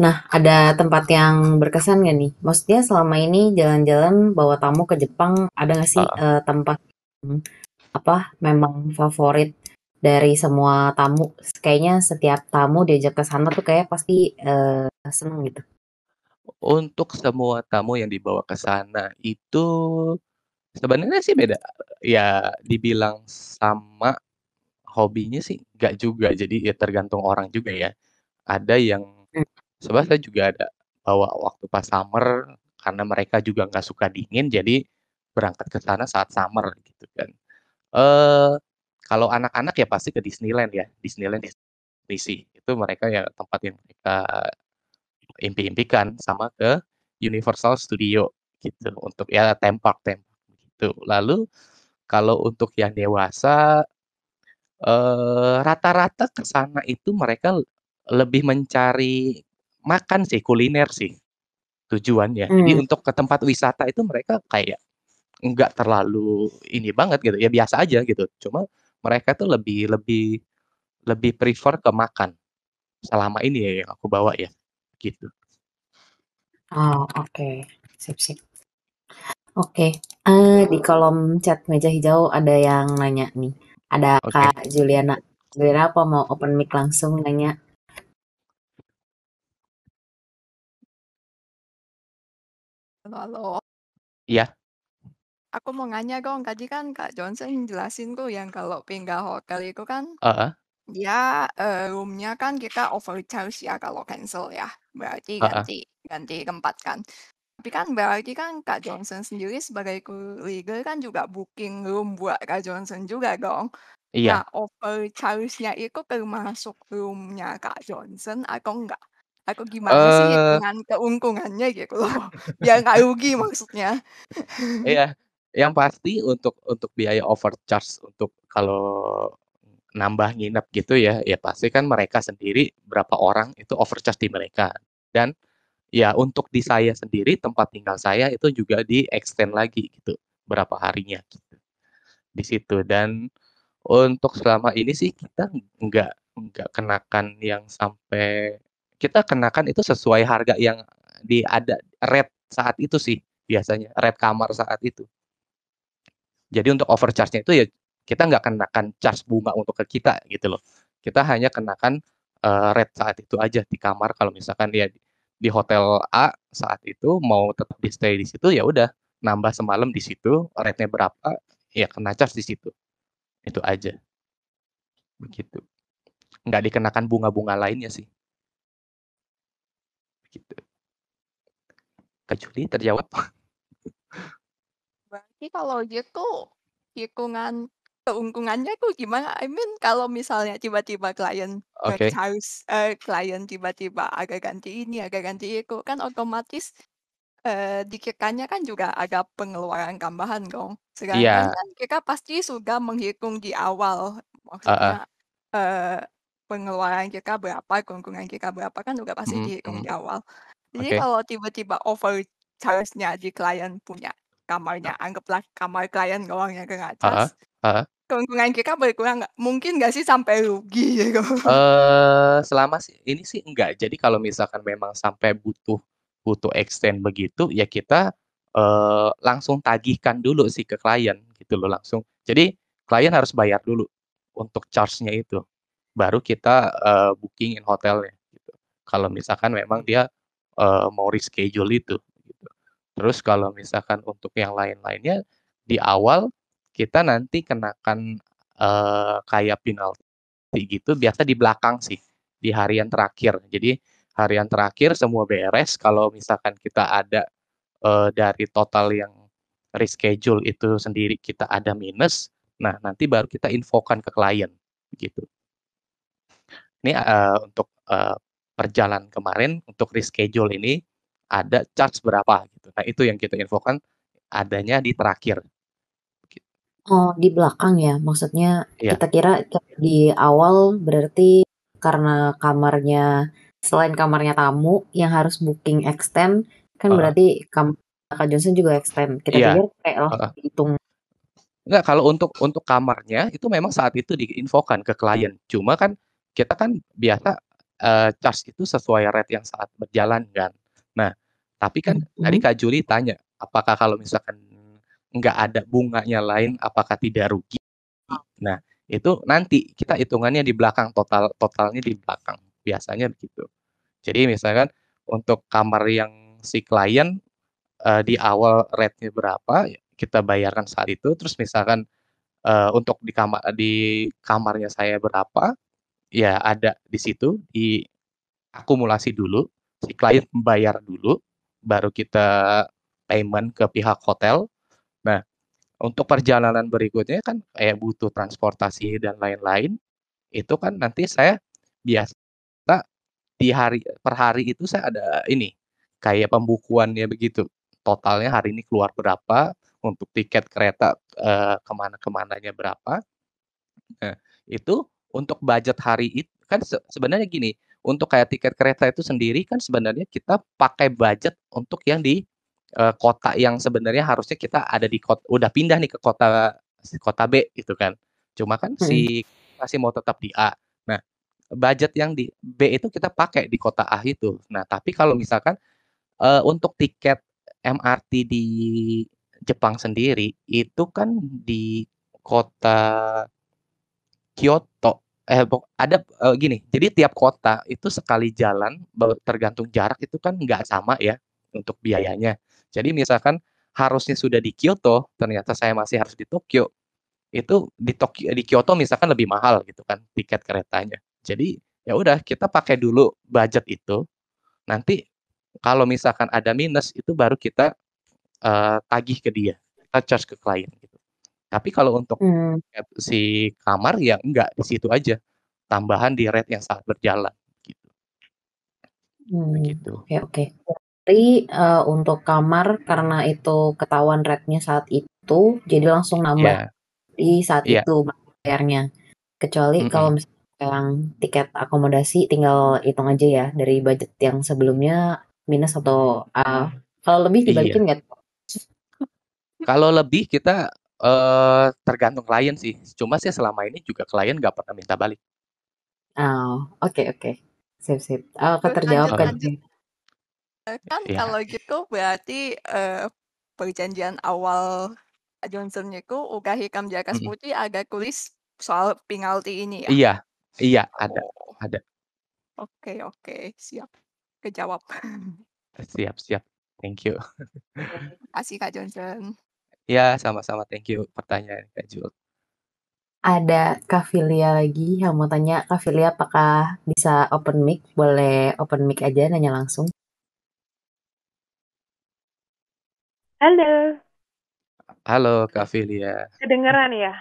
Nah, ada tempat yang berkesan nggak nih? Maksudnya selama ini jalan-jalan bawa tamu ke Jepang, ada nggak sih, Heeh. eee, tempat, mmm, apa, memang favorit dari semua tamu? Kayaknya setiap tamu diajak ke sana tuh kayaknya pasti, eee, seneng gitu. Untuk semua tamu yang dibawa ke sana itu, sebenarnya sih beda, ya dibilang sama hobinya sih nggak juga, jadi ya tergantung orang juga ya. Ada yang Mmm. sebenarnya saya juga ada bawa waktu pas summer, karena mereka juga nggak suka dingin, jadi berangkat ke sana saat summer gitu kan. Eee, kalau anak-anak ya pasti ke Disneyland ya, Disneyland Disney Sea, itu mereka ya tempat yang mereka impi-impikan, sama ke Universal Studio gitu, untuk ya theme park-theme park gitu. Lalu kalau untuk yang dewasa, rata-rata ke sana itu mereka lebih mencari makan sih, kuliner sih, tujuannya. Jadi Mmm. untuk ke tempat wisata itu mereka kayak enggak terlalu ini banget gitu, ya biasa aja gitu. Cuma mereka tuh lebih lebih lebih prefer ke makan, selama ini ya yang aku bawa ya, gitu. Oh, oke. Sip sip. Oke, eee, di kolom chat meja hijau ada yang nanya nih, ada Oke. Kak Juliana. Juliana apa mau open mic langsung nanya? Halo halo. Iya. Aku mau nanya dong, tadi kan Kak Johnson jelasin tuh yang kalau pindah hotel itu kan Heeh. Ya, eee, room-nya kan kita overcharge ya kalau cancel ya, berarti Heeh. ganti ganti tempat kan. Tapi kan berarti kan Kak Johnson sendiri sebagai courier kan juga booking room buat Kak Johnson juga dong. Nah, Iya. overcharge-nya itu termasuk room-nya Kak Johnson atau enggak? Atau gimana sih Eee hitungan keuntungannya gitu loh, biar nggak rugi maksudnya. Iya, yang pasti untuk untuk biaya overcharge untuk kalau nambah nginep gitu ya, ya pasti kan mereka sendiri berapa orang itu overcharge di mereka. Dan ya untuk di saya sendiri, tempat tinggal saya itu juga di-extend lagi gitu, berapa harinya gitu, di situ. Dan untuk selama ini sih kita nggak nggak kenakan yang sampai kita kenakan itu sesuai harga yang di ada rate saat itu sih biasanya, rate kamar saat itu. Jadi untuk overcharge-nya itu ya kita nggak kenakan charge bunga untuk ke kita gitu loh. Kita hanya kenakan, eee, rate saat itu aja di kamar kalau misalkan dia di hotel A saat itu mau tetap di-stay di situ, ya udah nambah semalam di situ, rate-nya berapa, ya kena charge di situ. Itu aja. Begitu. Nggak dikenakan bunga-bunga lainnya sih. Gitu. Kak Juli terjawab? Berarti kalau gitu, hitungan keuntungannya tuh gimana? I mean kalau misalnya tiba-tiba klien Oke. nge-charge eee, klien tiba-tiba agak ganti ini, agak ganti itu, kan otomatis, eee, di kitanya kan juga ada pengeluaran tambahan dong. Sedangkan Iya. kan kita pasti sudah menghitung di awal, Heeh. maksudnya, eee, pengeluaran kita berapa, keuntungan kita berapa, kan udah pasti Mhm dihitung mhm. di awal. Jadi Oke. kalau tiba-tiba overcharge-nya di klien punya kamarnya, anggaplah kamar klien doang yang kena Heeh charge, heeh. keuntungan kita berkurang nggak? Mungkin nggak sih sampai rugi gitu? Eee, selama sih ini sih enggak. Jadi kalau misalkan memang sampai butuh butuh extend begitu, ya kita, eee, langsung tagihkan dulu sih ke klien gitu loh langsung. Jadi klien harus bayar dulu untuk charge-nya itu, baru kita, eee, booking-in hotelnya gitu. Kalau misalkan memang dia, eee, mau reschedule itu gitu. Terus kalau misalkan untuk yang lain-lainnya, di awal kita nanti kenakan, eee, kayak penalti gitu, biasa di belakang sih, di harian terakhir. Jadi harian terakhir semua beres, kalau misalkan kita ada, eee, dari total yang reschedule itu sendiri kita ada minus, nah nanti baru kita infokan ke klien, gitu. Ini, eee, untuk, eee, perjalanan kemarin untuk reschedule ini ada charge berapa gitu. Nah itu yang kita infokan adanya di terakhir. Oh, di belakang ya? Maksudnya Iya. kita kira di awal berarti karena kamarnya selain kamarnya tamu yang harus booking extend, kan Heeh. berarti kamar Kak Johnson juga extend. Kita Iya, pikir kayak langsung heeh. dihitung. Enggak, kalau untuk untuk kamarnya itu memang saat itu diinfokan ke klien. Cuma kan kita kan biasa, eee, charge itu sesuai rate yang saat berjalan kan. Nah, tapi kan tadi Mhm. Kak Juli tanya, apakah kalau misalkan nggak ada bunganya lain, apakah tidak rugi? Nah, itu nanti kita hitungannya di belakang, total totalnya di belakang, biasanya begitu. Jadi misalkan untuk kamar yang si klien, eee, di awal rate-nya berapa, kita bayarkan saat itu, terus misalkan, eee, untuk di kama di kamarnya saya berapa, ya ada di situ, diakumulasi dulu, si klien bayar dulu, baru kita payment ke pihak hotel. Nah, untuk perjalanan berikutnya kan kayak butuh transportasi dan lain-lain, itu kan nanti saya biasa di hari per hari itu saya ada ini, kayak pembukuannya begitu. Totalnya hari ini keluar berapa, untuk tiket kereta, eee, ke mana ke mananya berapa. Nah, itu untuk budget hari it kan se sebenarnya gini, untuk kayak tiket kereta itu sendiri kan sebenarnya kita pakai budget untuk yang di, eee, kota yang sebenarnya harusnya kita ada di kot udah pindah nih ke kota kota B gitu kan. Cuma kan Mhm. si masih mau tetap di A. Nah, budget yang di B itu kita pakai di kota A itu. Nah, tapi kalau misalkan, eee, untuk tiket MRT di Jepang sendiri, itu kan di kota Kyoto, eh ada, eee, gini, jadi tiap kota itu sekali jalan tergantung jarak itu kan nggak sama ya, untuk biayanya. Jadi misalkan harusnya sudah di Kyoto, ternyata saya masih harus di Tokyo. itu di Tokyo di Kyoto misalkan lebih mahal gitu kan tiket keretanya. Jadi ya udah kita pakai dulu budget itu. Nanti kalau misalkan ada minus itu baru kita uh, tagih ke dia, kita charge ke klien gitu. Tapi kalau untuk hmm. si kamar ya enggak di situ aja, tambahan di rate yang saat berjalan gitu. Hmm, gitu. Oke oke. Jadi uh, untuk kamar karena itu ketahuan rate-nya saat itu, jadi langsung nambah. Yeah di saat yeah. itu bayarnya. Kecuali mm -hmm. kalau misalnya yang tiket akomodasi tinggal hitung aja ya dari budget yang sebelumnya minus atau uh, kalau lebih iya. dibalikin nggak? Iya. Kalau lebih kita uh, tergantung klien sih. Cuma sih selama ini juga klien nggak pernah minta balik. Oh, oke okay, oke. Okay. Sip sip. Oh, terjawab kan. Kan yeah. kalau gitu berarti uh, perjanjian awal Johnson itu udah hitam di atas putih ada tulis soal penalti ini ya? Iya, iya ada, oh. ada. Oke oke, siap. Kejawab. Siap siap. Thank you. Kasih Kak Johnson. Ya, sama-sama. Thank you pertanyaan Kak Jul. Ada Kak Filia lagi yang mau tanya, Kak Filia apakah bisa open mic? Boleh open mic aja nanya langsung. Halo. Halo Kak Filia. Kedengeran ya?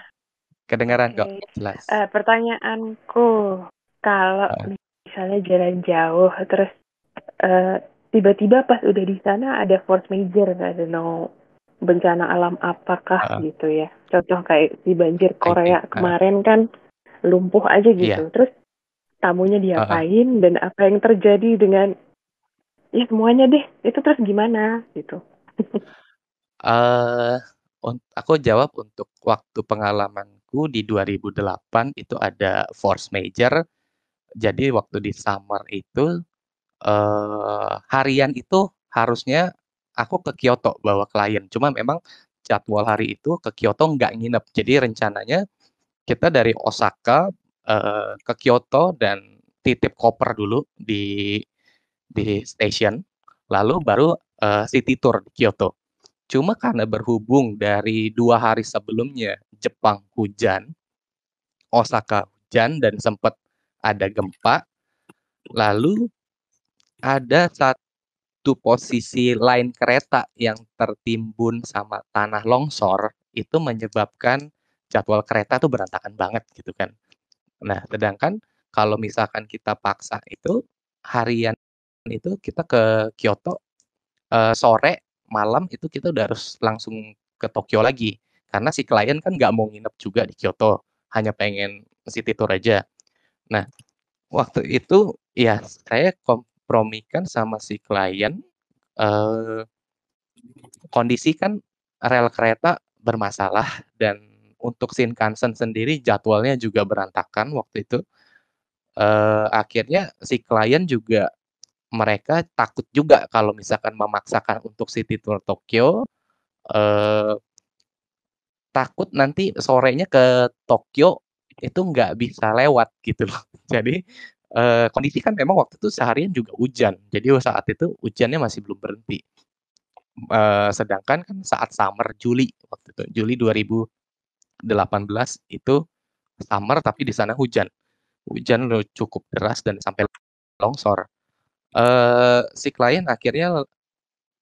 Kedengeran kok, jelas. Uh, pertanyaanku, kalau uh. misalnya jalan jauh, terus uh, tiba-tiba pas udah di sana ada force major, I don't know, bencana alam apakah uh. gitu ya. Contoh kayak di banjir Korea uh. kemarin kan lumpuh aja gitu. Yeah. Terus tamunya diapain uh. dan apa yang terjadi dengan ya semuanya deh. Itu terus gimana gitu. uh, aku jawab untuk waktu pengalamanku di 2008 itu ada force major. Jadi waktu di summer itu uh, harian itu harusnya aku ke Kyoto bawa klien. Cuma memang jadwal hari itu ke Kyoto nggak nginep. Jadi rencananya kita dari Osaka uh, ke Kyoto dan titip koper dulu di di station, lalu baru uh, city tour di Kyoto. Cuma karena berhubung dari dua hari sebelumnya Jepang hujan, Osaka hujan dan sempat ada gempa, lalu ada satu posisi lain kereta yang tertimbun sama tanah longsor itu menyebabkan jadwal kereta tuh berantakan banget gitu kan. Nah, sedangkan kalau misalkan kita paksa itu harian itu kita ke Kyoto uh, sore malam itu kita udah harus langsung ke Tokyo lagi. Karena si klien kan nggak mau nginep juga di Kyoto hanya pengen city tour aja. Nah waktu itu ya saya kompromikan sama si klien eh, kondisi kan rel kereta bermasalah dan untuk Shinkansen sendiri jadwalnya juga berantakan waktu itu. Eh, akhirnya si klien juga mereka takut juga kalau misalkan memaksakan untuk City Tour Tokyo eh, takut nanti sorenya ke Tokyo itu nggak bisa lewat gitu loh. Jadi eh, kondisi kan memang waktu itu seharian juga hujan. Jadi saat itu hujannya masih belum berhenti. Eh, sedangkan kan saat summer Juli waktu itu Juli 2018 itu summer tapi di sana hujan. Hujan cukup deras dan sampai longsor uh, si klien akhirnya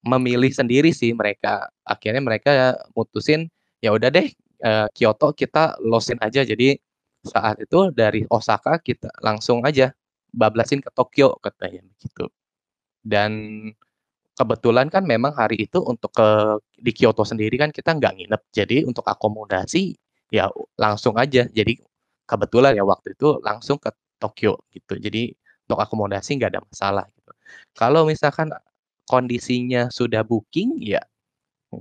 memilih sendiri sih mereka. Akhirnya mereka mutusin, ya udah deh, uh, Kyoto kita losin aja. Jadi saat itu dari Osaka kita langsung aja bablasin ke Tokyo katanya begitu. Dan kebetulan kan memang hari itu untuk ke di Kyoto sendiri kan kita nggak nginep. Jadi untuk akomodasi ya langsung aja. Jadi kebetulan ya waktu itu langsung ke Tokyo gitu. Jadi untuk akomodasi nggak ada masalah. Kalau misalkan kondisinya sudah booking, ya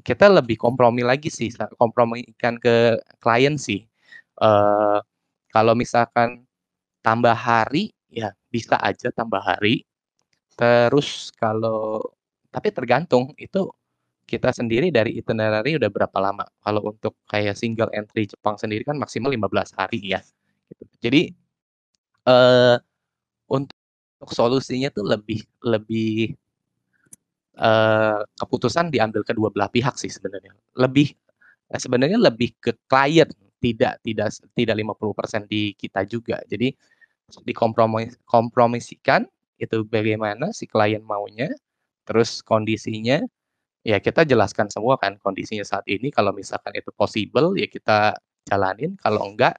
kita lebih kompromi lagi sih, kompromikan ke klien sih. Uh, kalau misalkan tambah hari, ya bisa aja tambah hari. Terus kalau tapi tergantung itu kita sendiri dari itinerary udah berapa lama. Kalau untuk kayak single entry Jepang sendiri kan maksimal 15 hari ya. Gitu. Jadi uh, untuk untuk solusinya tuh lebih lebih uh, keputusan diambil kedua belah pihak sih sebenarnya. Lebih sebenarnya lebih ke klien tidak tidak tidak 50% di kita juga. Jadi dikompromi kompromisikan itu bagaimana si klien maunya, terus kondisinya ya kita jelaskan semua kan kondisinya saat ini kalau misalkan itu possible ya kita jalanin, kalau enggak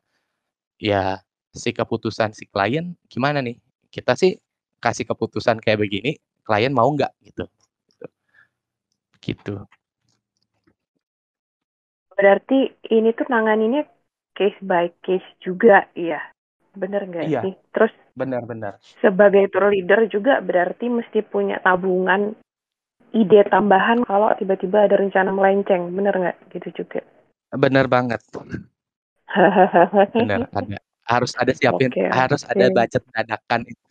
ya si keputusan si klien gimana nih? Kita sih kasih keputusan kayak begini, klien mau nggak gitu. Gitu. Berarti ini tuh nanganinnya case by case juga ya? Bener nggak Iya. sih? Terus Benar-benar. sebagai tour leader juga berarti mesti punya tabungan ide tambahan kalau tiba-tiba ada rencana melenceng. Bener nggak? Gitu juga. Benar banget. Benar ada. Harus ada siapin Oke, harus ada budget dadakan itu.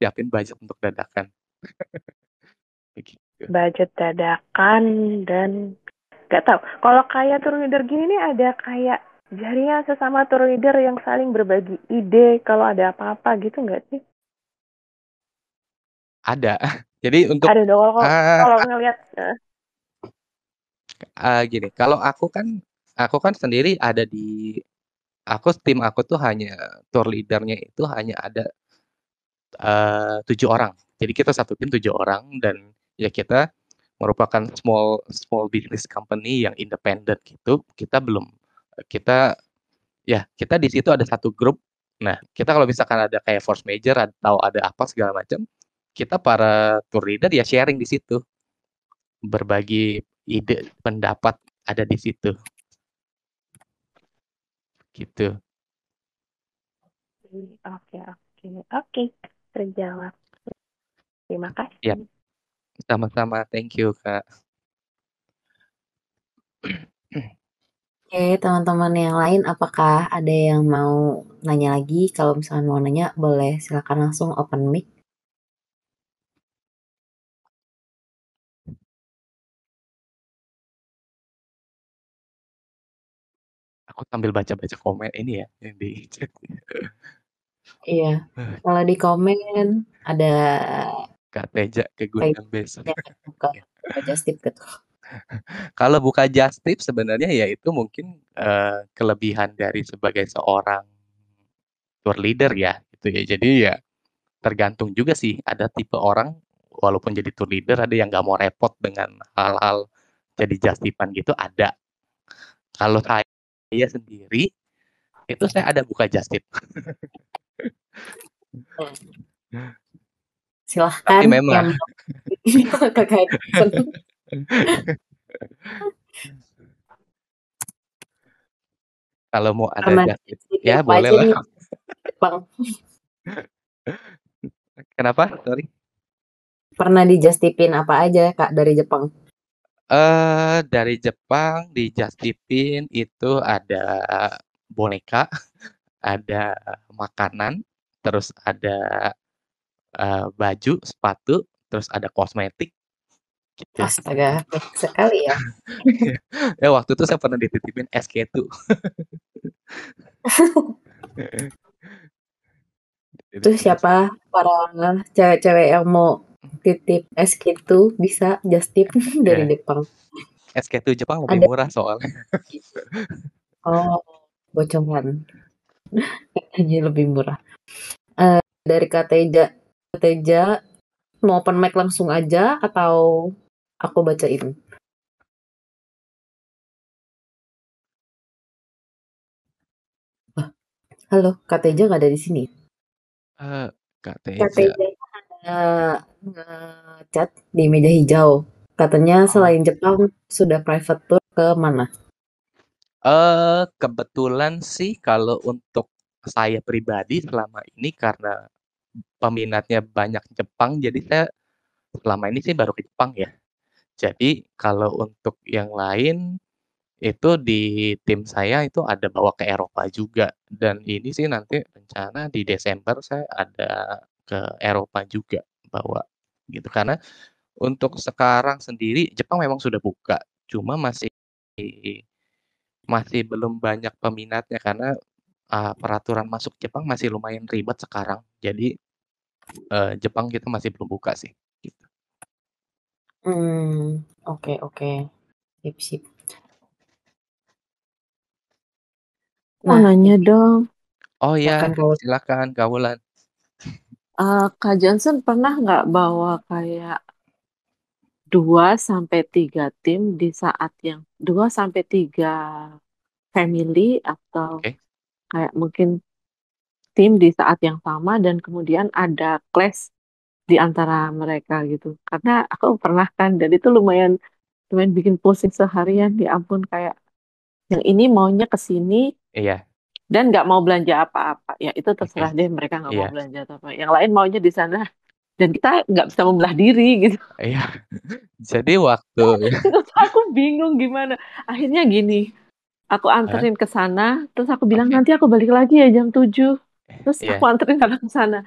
Siapin budget untuk dadakan. Begitu. budget dadakan dan nggak tahu kalau kayak tour leader gini nih ada kayak jaringan sesama tour leader yang saling berbagi ide kalau ada apa-apa gitu nggak sih Ada. Jadi untuk ada dong kalau ah, kalau ngelihat eh, ah, gini, kalau aku kan aku kan sendiri ada di aku tim aku tuh hanya tour leadernya itu hanya ada tujuh orang. Jadi kita satu tim tujuh orang dan ya kita merupakan small small business company yang independen gitu. Kita belum kita ya kita di situ ada satu grup. Nah, kita kalau misalkan ada kayak force major atau ada apa segala macam, kita para tour leader ya sharing di situ. Berbagi ide, pendapat ada di situ. Gitu. oke oke oke terjawab terima kasih Yap. Sama-sama. Thank you, Kak. Oke, teman-teman yang lain, apakah ada yang mau nanya lagi? Kalau misalnya mau nanya, boleh silakan langsung open mic. Aku sambil baca-baca komen ini ya yang di chat. Iya, kalau di komen ada Kak Teja kegunaan besok. yang buka buka just tip gitu. Kalau buka just tip sebenarnya ya itu mungkin eh, kelebihan dari sebagai seorang tour leader ya gitu ya. Jadi ya tergantung juga sih ada tipe orang walaupun jadi tour leader ada yang nggak mau repot dengan hal-hal jadi just tipan gitu ada. Kalau saya sendiri itu saya ada buka just tip. Silahkan Tapi memang kalau mau ada jadi ya boleh lah. Kenapa? Sorry. Pernah di just tipin apa aja Kak dari Jepang? Eh dari Jepang di Just Tipin itu ada boneka, ada makanan, terus ada eh, baju, sepatu, terus ada kosmetik gitu. Astaga, baik sekali ya. ya waktu itu saya pernah dititipin SK2. Itu siapa para cewek-cewek yang mau titip SK itu bisa just tip dari Eh. Jepang. SK2 Jepang lebih Ada. murah soalnya. Oh, bocoran. Ini lebih murah. Eh, dari Kateja, Kateja mau open mic langsung aja atau aku bacain? Halo, Kateja nggak ada di sini. Kak Teja. Kateja ada ngechat di meja hijau. Katanya selain Jepang sudah private tour ke mana? Eh kebetulan sih kalau untuk saya pribadi selama ini karena peminatnya banyak Jepang, jadi saya selama ini sih baru ke Jepang ya. Jadi kalau untuk yang lain itu di tim saya itu ada bawa ke Eropa juga dan ini sih nanti rencana di Desember saya ada ke Eropa juga bawa gitu karena untuk sekarang sendiri Jepang memang sudah buka, cuma masih masih belum banyak peminatnya karena ah, peraturan masuk Jepang masih lumayan ribet sekarang. Jadi eh, Jepang kita masih belum buka sih. Gitu. Hmm, oke oke. Sip sip. Mau Nah, nanya dong. Oh ya, silakan Wulan. Uh, Kak Johnson pernah nggak bawa kayak dua sampai tiga tim di saat yang dua sampai tiga family atau Oke. kayak mungkin tim di saat yang sama dan kemudian ada clash di antara mereka gitu. Karena aku pernah kan dan itu lumayan lumayan bikin pusing seharian. Ya ampun kayak yang ini maunya ke sini Iya, dan nggak mau belanja apa-apa. Ya itu terserah deh mereka nggak mau Iya, belanja atau apa. Yang lain maunya di sana dan kita nggak bisa membelah diri gitu. iya. Jadi waktu Terus aku bingung gimana. Akhirnya gini, aku anterin ke sana, terus aku bilang nanti aku balik lagi ya jam 7. Terus Iya. aku anterin karena ke sana.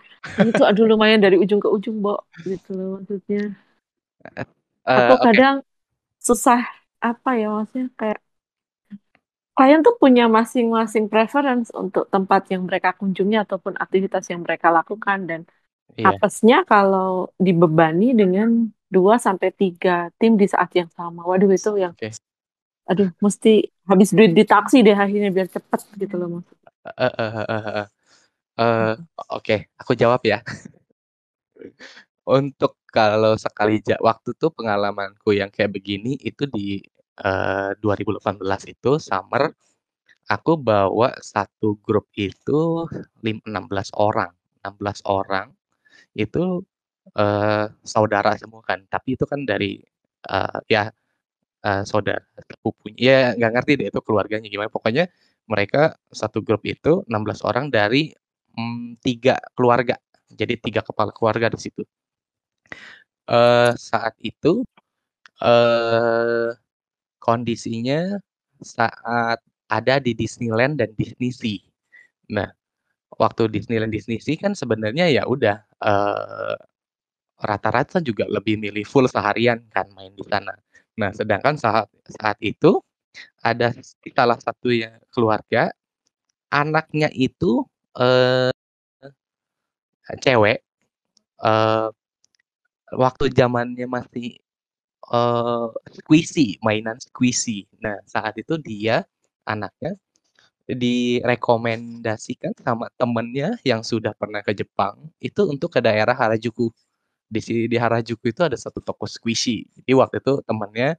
Itu aduh lumayan dari ujung ke ujung, Bo. Gitu loh maksudnya. Eh, Aku oke. kadang susah apa ya maksudnya kayak klien tuh punya masing-masing preference untuk tempat yang mereka kunjungi ataupun aktivitas yang mereka lakukan dan Iya. apesnya kalau dibebani dengan 2 sampai 3 tim di saat yang sama. Waduh itu yang Oke. aduh mesti habis duit di taksi deh akhirnya biar cepet gitu loh Mas. Eh, eh, eh, eh, eh. Eh, oke, aku jawab ya. Untuk kalau sekali waktu tuh pengalamanku yang kayak begini itu di, eee, 2018 itu summer, aku bawa satu grup itu lim 16 orang. 16 orang itu, eee, saudara semua kan, tapi itu kan dari, eee, ya, eee, saudara sepupunya ya nggak ngerti deh itu keluarganya gimana, pokoknya mereka satu grup itu 16 orang dari, mmm, 3 keluarga. Jadi 3 kepala keluarga di situ. Eee, saat itu, eee, kondisinya saat ada di Disneyland dan DisneySea. Nah, waktu Disneyland, DisneySea kan sebenarnya ya udah, eee, rata-rata juga lebih milih full seharian kan main di sana. Nah, sedangkan saat saat itu ada salah satu ya keluarga, anaknya itu, eee, cewek, eee, waktu zamannya masih, eee, Squishy, mainan Squishy. Nah, saat itu dia, anaknya, direkomendasikan sama temennya yang sudah pernah ke Jepang, itu untuk ke daerah Harajuku. Di si di Harajuku itu ada satu toko Squishy. Jadi waktu itu temennya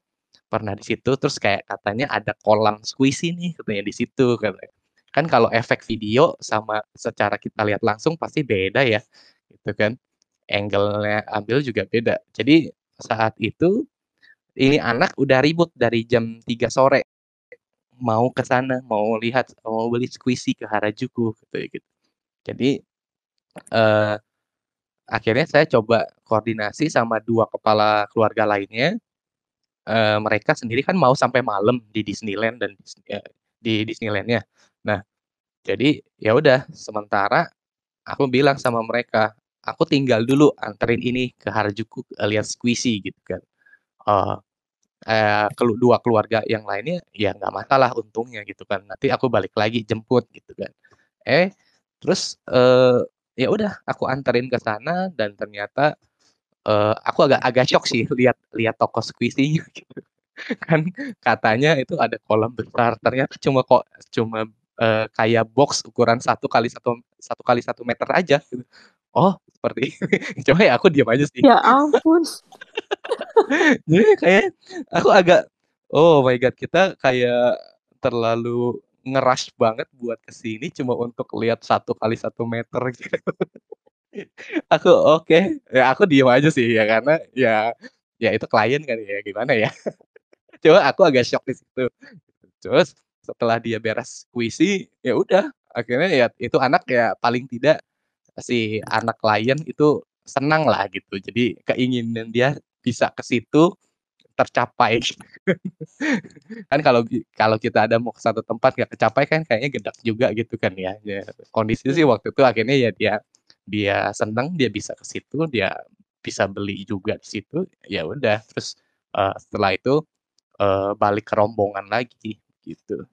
pernah di situ, terus kayak katanya ada kolam Squishy nih, katanya di situ. Kan kalau efek video sama secara kita lihat langsung pasti beda ya, gitu kan. Angle-nya ambil juga beda. Jadi saat itu, ini anak udah ribut dari jam 3 sore, mau ke sana, mau lihat, mau beli Squishy ke Harajuku, katanya gitu. Jadi, eee, akhirnya saya coba koordinasi sama 2 kepala keluarga lainnya, eee, mereka sendiri kan mau sampai malam di Disneyland dan eee, di Disneyland-nya. Nah, jadi ya udah sementara aku bilang sama mereka, "Aku tinggal dulu anterin ini ke Harajuku, eee, lihat Squishy," gitu kan. Eee kelu 2 keluarga yang lainnya, ya nggak masalah untungnya gitu kan, nanti aku balik lagi jemput gitu kan. Eh, terus, eee, ya udah aku anterin ke sana dan ternyata, eee, aku agak agak syok sih lihat lihat toko Squishy-nya gitu. Kan katanya itu ada kolam besar, ternyata cuma kok cuma, eee, kayak box ukuran 1 kali 1 1 kali 1 meter aja gitu. Oh, seperti cuma ya aku diam aja sih. Ya ampun. Jadi kayak aku agak, oh my god, kita kayak terlalu nge-rush banget buat ke sini cuma untuk lihat 1 kali 1 meter gitu. Aku oke, ya aku diem aja sih ya karena ya ya itu klien kan ya gimana ya. Cuma aku agak syok di situ. Terus setelah dia beres Squishy, ya udah akhirnya ya itu anak ya paling tidak si anak klien itu senang lah gitu. Jadi keinginan dia bisa ke situ tercapai. Kan kalau kalau kita ada mau ke satu tempat nggak kecapai kan kayaknya gedak juga gitu kan ya. Ya kondisi sih waktu itu akhirnya ya dia dia senang, dia bisa ke situ, dia bisa beli juga di situ, ya udah terus, eee, setelah itu, eee, balik ke rombongan lagi gitu.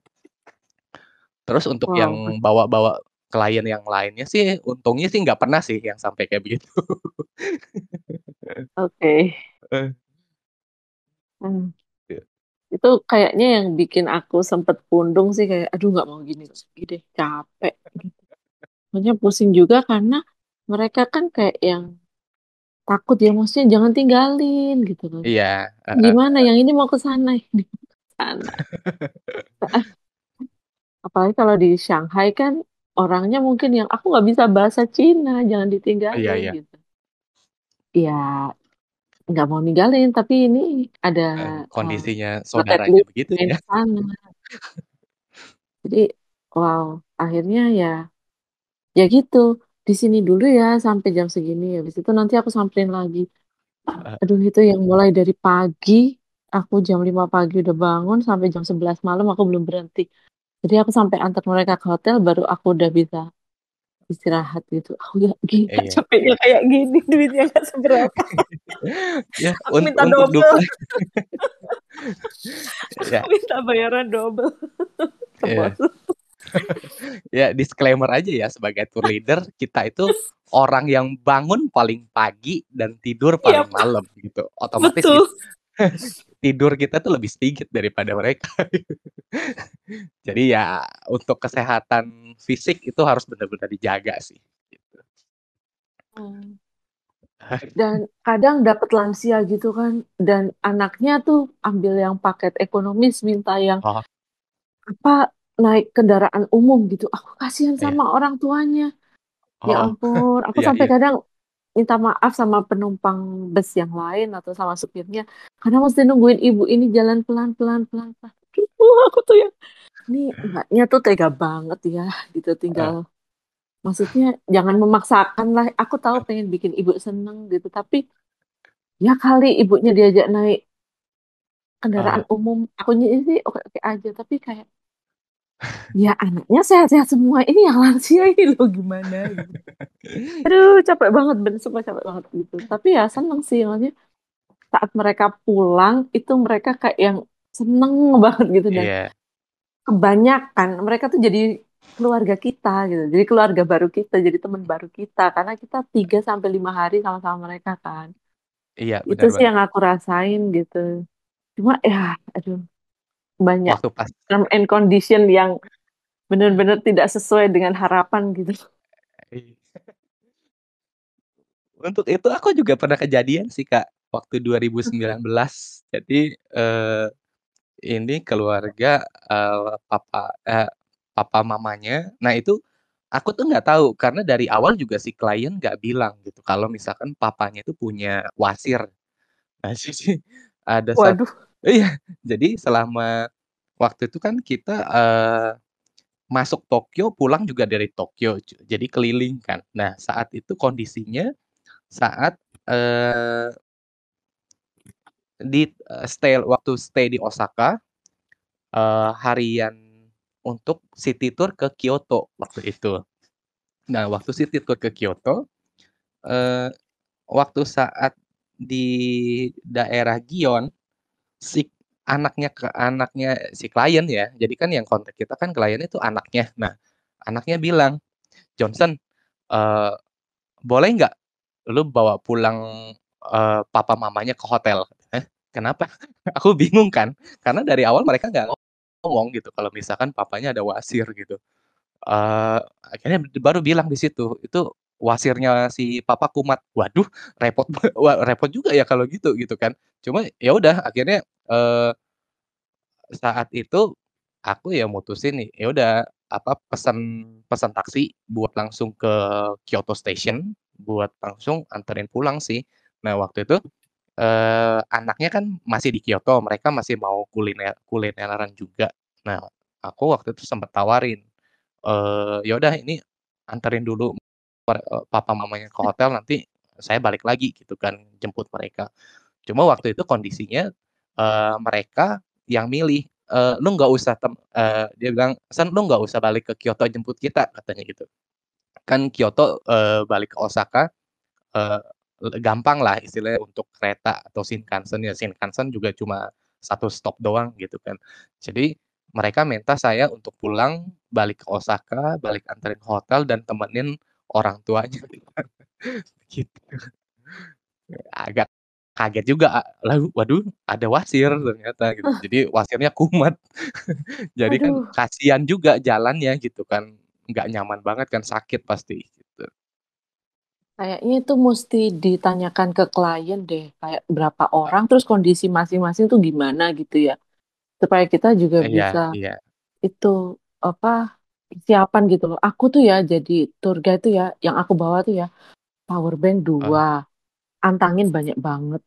Terus untuk yang Wow. bawa-bawa klien yang lainnya sih untungnya sih nggak pernah sih yang sampai kayak begitu. Oke. Heeh. Mmm. Iya. Itu kayaknya yang bikin aku sempet pundung sih kayak aduh nggak mau gini lagi deh, capek. Maksudnya pusing juga karena mereka kan kayak yang takut ya maksudnya jangan tinggalin gitu kan. Iya, Gimana yang ini mau ke sana, ini mau ke sana. Apalagi kalau di Shanghai kan orangnya mungkin yang aku nggak bisa bahasa Cina, jangan Iya ditinggalin iya. gitu. Ya nggak mau ninggalin tapi ini ada Eh, uh, kondisinya bucket saudaranya begitu ya. sana. Jadi wow, akhirnya ya ya gitu. Di sini dulu ya sampai jam segini, habis itu nanti aku samperin lagi. Heeh. Aduh itu yang mulai dari pagi, aku jam 5 pagi udah bangun sampai jam 11 malam aku belum berhenti. Jadi aku sampai antar mereka ke hotel baru aku udah bisa istirahat gitu. Aku ya gila Iya. capeknya kayak gini duitnya nggak seberapa. Ya, Aku un minta untuk double. duplek. Ya. Aku minta bayaran double ke Iya. Ya disclaimer aja ya sebagai tour leader, kita itu orang yang bangun paling pagi dan tidur paling Yap. malam gitu. Otomatis Betul. tidur kita tuh lebih sedikit daripada mereka. Jadi ya untuk kesehatan fisik itu harus benar-benar dijaga sih, gitu. Hmm. Dan kadang dapat lansia gitu kan, dan anaknya tuh ambil yang paket ekonomis, minta yang Oh. apa, naik kendaraan umum gitu. Aku kasihan Iya. sama orang tuanya. Ya Oh, ampun, aku iya sampai iya. kadang minta maaf sama penumpang bus yang lain atau sama supirnya, karena mesti nungguin ibu ini jalan pelan-pelan pelan-pelan. Aduh, aku tuh yang, "Nih Mbaknya tuh tega banget ya," gitu, tinggal maksudnya jangan memaksakan lah. Aku tahu pengen bikin ibu seneng gitu, tapi ya kali ibunya diajak naik kendaraan Heeh. umum, akunya sih oke-oke aja, tapi kayak ya anaknya sehat-sehat semua, ini yang lansia ini loh gimana gitu. Aduh capek banget, bener sumpah capek banget gitu. Tapi ya seneng sih, maksudnya saat mereka pulang itu mereka kayak yang seneng banget gitu dan Iya. kebanyakan mereka tuh jadi keluarga kita gitu, jadi keluarga baru kita, jadi teman baru kita, karena kita 3 sampai 5 hari sama-sama mereka kan. Iya, Itu benar sih banget. yang aku rasain gitu. Cuma ya aduh, banyak Waktu pas term and condition yang bener-bener tidak sesuai dengan harapan gitu. Untuk itu aku juga pernah kejadian sih, Kak, waktu 2019. Jadi, eee, ini keluarga, eee, papa eee, papa mamanya. Nah itu aku tuh nggak tahu karena dari awal juga si klien nggak bilang gitu kalau misalkan papanya itu punya wasir. Nah jadi ada Waduh. Iya, jadi selama waktu itu kan kita, eee, masuk Tokyo, pulang juga dari Tokyo, jadi keliling kan. Nah saat itu kondisinya saat, eee di, eee, stay waktu stay di Osaka, eee, harian untuk city tour ke Kyoto waktu itu. Nah waktu city tour ke Kyoto, eee, waktu saat di daerah Gion, si anaknya ke anaknya si klien ya, jadi kan yang kontak kita kan klien itu anaknya. Nah, anaknya bilang, "Johnson, eee, boleh nggak lu bawa pulang, eee, papa mamanya ke hotel?" "Hah, kenapa?" Aku bingung kan, karena dari awal mereka nggak ngomong gitu kalau misalkan papanya ada wasir gitu. Eee, akhirnya baru bilang di situ, "Itu wasirnya si papa kumat." Waduh, repot repot juga ya kalau gitu, gitu kan. Cuma ya udah akhirnya, eee saat itu aku ya mutusin nih, ya udah apa, pesen pesen taksi buat langsung ke Kyoto Station, buat langsung anterin pulang sih. Nah waktu itu, eee, anaknya kan masih di Kyoto, mereka masih mau kuliner kulineran juga. Nah, aku waktu itu sempet tawarin, eee, "Ya udah ini anterin dulu papa mamanya ke hotel, nanti saya balik lagi," gitu kan, jemput mereka. Cuma waktu itu kondisinya, eee, mereka yang milih, eee, "Lu nggak usah tem" eee, dia bilang, "San, lu nggak usah balik ke Kyoto jemput kita," katanya gitu. Kan Kyoto, eee, balik ke Osaka, eee, le gampanglah istilahnya untuk kereta atau Shinkansen ya, Shinkansen juga cuma 1 stop doang gitu kan. Jadi mereka minta saya untuk pulang, balik ke Osaka, balik anterin hotel dan temenin orang tuanya gitu kan. Agak kaget juga, lalu waduh ada wasir ternyata gitu. Jadi wasirnya kumat. Jadi kan Aduh. kasihan juga jalannya gitu kan, nggak nyaman banget kan, sakit pasti gitu. Kayaknya itu mesti ditanyakan ke klien deh, kayak berapa orang, terus kondisi masing-masing tuh gimana gitu ya. Supaya kita juga Iya bisa iya. itu apa siapan gitu loh. Aku tuh ya jadi tour guide tuh ya, yang aku bawa tuh ya power bank dua, antangin banyak banget,